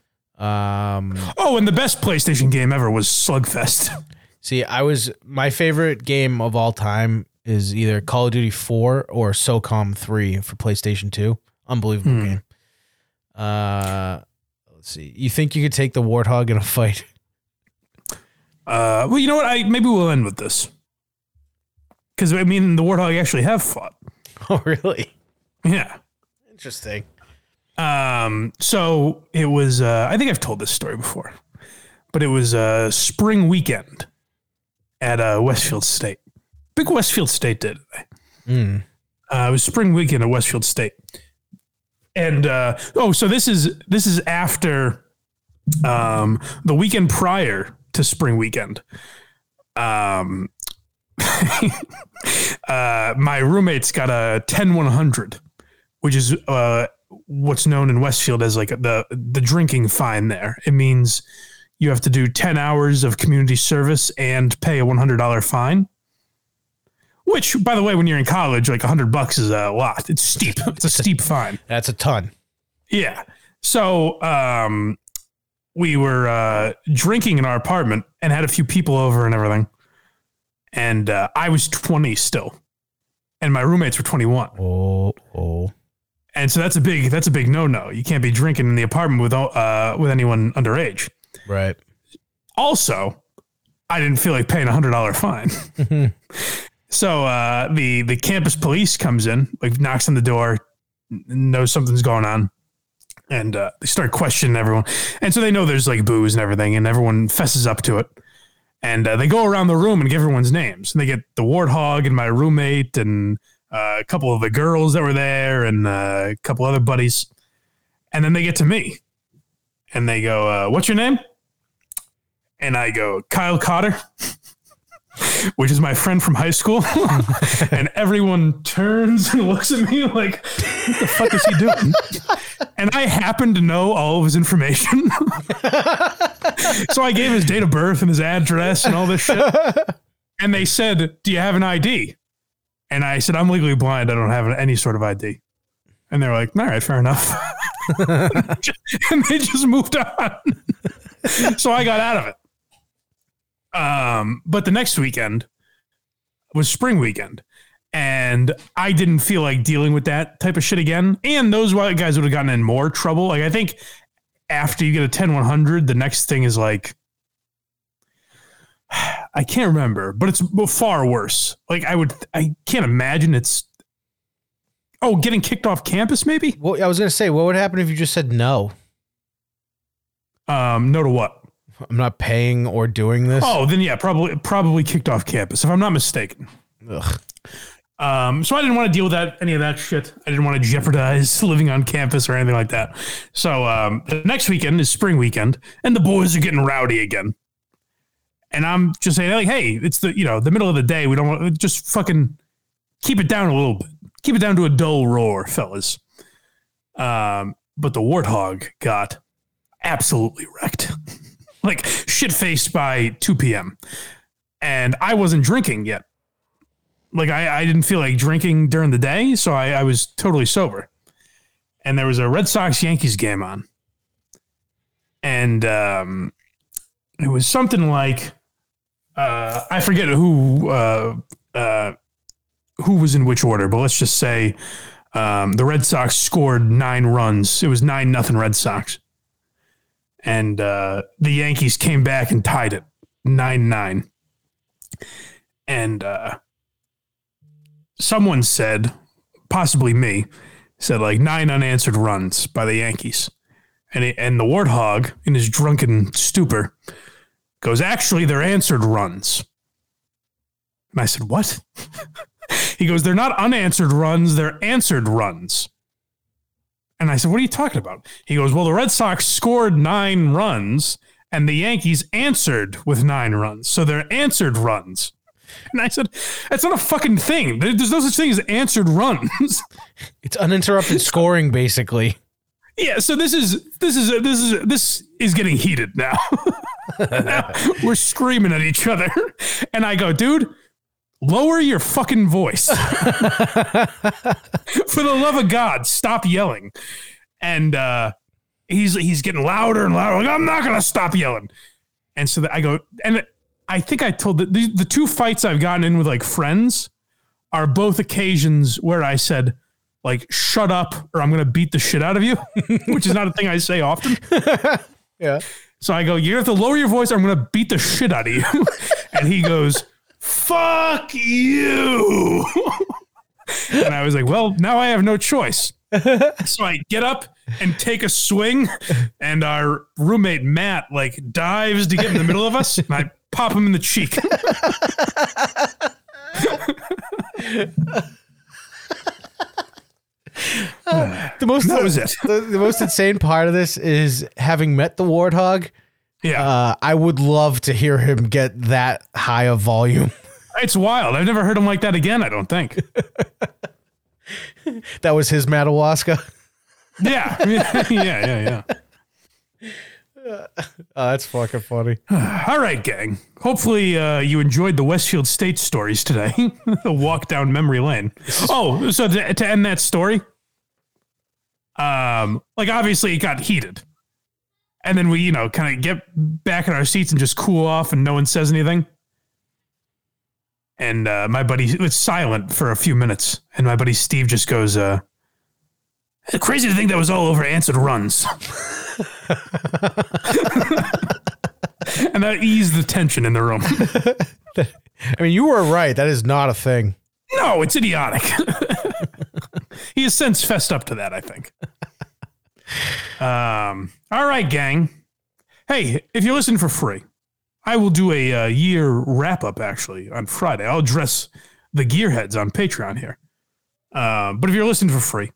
Um, Oh, and the best PlayStation game ever was Slugfest. see, I was my favorite game of all time is either Call of Duty 4 or SOCOM 3 for PlayStation 2. Unbelievable Hmm. game. Uh, let's see. You think you could take the Warthog in a fight? Uh, well, you know what? I maybe we'll end with this because I mean the Warthog actually have fought. Oh, really? Yeah. Interesting. Um. So it was. Uh, I think I've told this story before, but it was a spring weekend at uh, Westfield State. Big Westfield State did. Mm. Uh, it was spring weekend at Westfield State, and uh, oh, so this is this is after um, the weekend prior to spring weekend. Um, uh, my roommate's got a 10 100, which is uh, what's known in Westfield as like the the drinking fine. There, it means you have to do 10 hours of community service and pay a $100 fine. Which, by the way, when you're in college, like 100 bucks is a lot. It's steep. It's a steep fine. That's a ton. Yeah. So um, we were uh, drinking in our apartment and had a few people over and everything. And uh, I was 20 still, and my roommates were 21. Oh, oh. And so that's a big that's a big no no. You can't be drinking in the apartment with uh, with anyone underage. Right. Also, I didn't feel like paying a hundred dollar fine. so uh, the the campus police comes in, like knocks on the door, knows something's going on, and uh, they start questioning everyone. And so they know there's like booze and everything, and everyone fesses up to it. And uh, they go around the room and give everyone's names. And they get the warthog and my roommate and uh, a couple of the girls that were there and uh, a couple other buddies. And then they get to me, and they go, uh, "What's your name?" and I go, Kyle Cotter, which is my friend from high school. and everyone turns and looks at me like, what the fuck is he doing? and I happen to know all of his information. so I gave his date of birth and his address and all this shit. And they said, Do you have an ID? And I said, I'm legally blind. I don't have any sort of ID. And they were like, All right, fair enough. and they just moved on. so I got out of it. Um, but the next weekend was spring weekend. And I didn't feel like dealing with that type of shit again. And those white guys would have gotten in more trouble. Like I think after you get a 10 100, the next thing is like I can't remember, but it's far worse. Like I would I can't imagine it's Oh, getting kicked off campus maybe? Well, I was gonna say, what would happen if you just said no? Um, no to what? I'm not paying or doing this. Oh, then yeah, probably probably kicked off campus if I'm not mistaken. Ugh. Um, so I didn't want to deal with that any of that shit. I didn't want to jeopardize living on campus or anything like that. So um, the next weekend is spring weekend, and the boys are getting rowdy again. And I'm just saying, like, hey, it's the you know the middle of the day. We don't want just fucking keep it down a little bit. Keep it down to a dull roar, fellas. Um, but the warthog got absolutely wrecked, like shit faced by 2 p.m. And I wasn't drinking yet like I, I didn't feel like drinking during the day, so I, I was totally sober. And there was a Red Sox Yankees game on. And um, it was something like uh, I forget who uh, uh, who was in which order, but let's just say um, the Red Sox scored nine runs. It was nine nothing Red Sox, and uh, the Yankees came back and tied it nine nine. And uh, someone said, possibly me, said like nine unanswered runs by the Yankees. And, it, and the Warthog, in his drunken stupor, goes, Actually, they're answered runs. And I said, What? he goes, They're not unanswered runs, they're answered runs. And I said, What are you talking about? He goes, Well, the Red Sox scored nine runs and the Yankees answered with nine runs. So they're answered runs. And I said, That's not a fucking thing. There's no such thing as answered runs. It's uninterrupted scoring, basically. yeah, so this is this is this is this is getting heated now. Now We're screaming at each other. And I go, dude, lower your fucking voice. For the love of God, stop yelling. And uh he's he's getting louder and louder. Like I'm not gonna stop yelling. And so I go, and I think I told the, the the two fights I've gotten in with like friends are both occasions where I said like shut up or I'm gonna beat the shit out of you, which is not a thing I say often. Yeah. So I go, you have to lower your voice or I'm gonna beat the shit out of you. and he goes, fuck you. and I was like, well, now I have no choice. so I get up and take a swing, and our roommate Matt like dives to get in the middle of us, and I pop him in the cheek. The most That was it. The, the most insane part of this is having met the warthog. Yeah, Uh, I would love to hear him get that high of volume. it's wild. I've never heard him like that again. I don't think. That was his Madawaska. Yeah, yeah, yeah, yeah. Oh, that's fucking funny. All right, gang. Hopefully, uh, you enjoyed the Westfield State stories today. the walk down memory lane. Oh, so to, to end that story, um, like obviously it got heated, and then we, you know, kind of get back in our seats and just cool off, and no one says anything. And uh, my buddy was silent for a few minutes, and my buddy Steve just goes, uh, "Crazy to think that was all over answered runs." and that eased the tension in the room. I mean, you were right. That is not a thing. No, it's idiotic. he has since fessed up to that, I think. Um, all right, gang. Hey, if you're listening for free, I will do a uh, year wrap up actually on Friday. I'll address the gearheads on Patreon here. Uh, but if you're listening for free,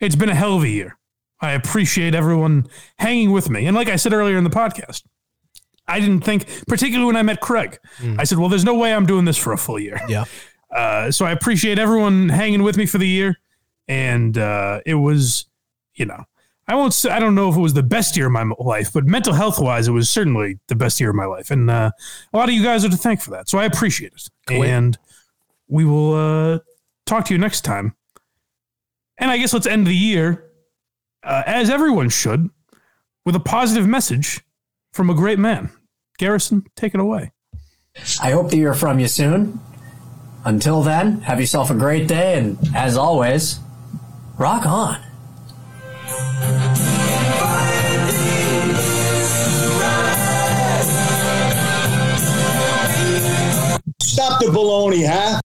it's been a hell of a year. I appreciate everyone hanging with me. And like I said earlier in the podcast, I didn't think, particularly when I met Craig, I said, well, there's no way I'm doing this for a full year. Yeah. Uh, so I appreciate everyone hanging with me for the year. And uh, it was, you know, I won't say, I don't know if it was the best year of my life, but mental health wise, it was certainly the best year of my life. And uh, a lot of you guys are to thank for that. So I appreciate it. And we will uh, talk to you next time. And I guess let's end the year, uh, as everyone should, with a positive message from a great man. Garrison, take it away. I hope to hear from you soon. Until then, have yourself a great day, and as always, rock on. Stop the baloney, huh?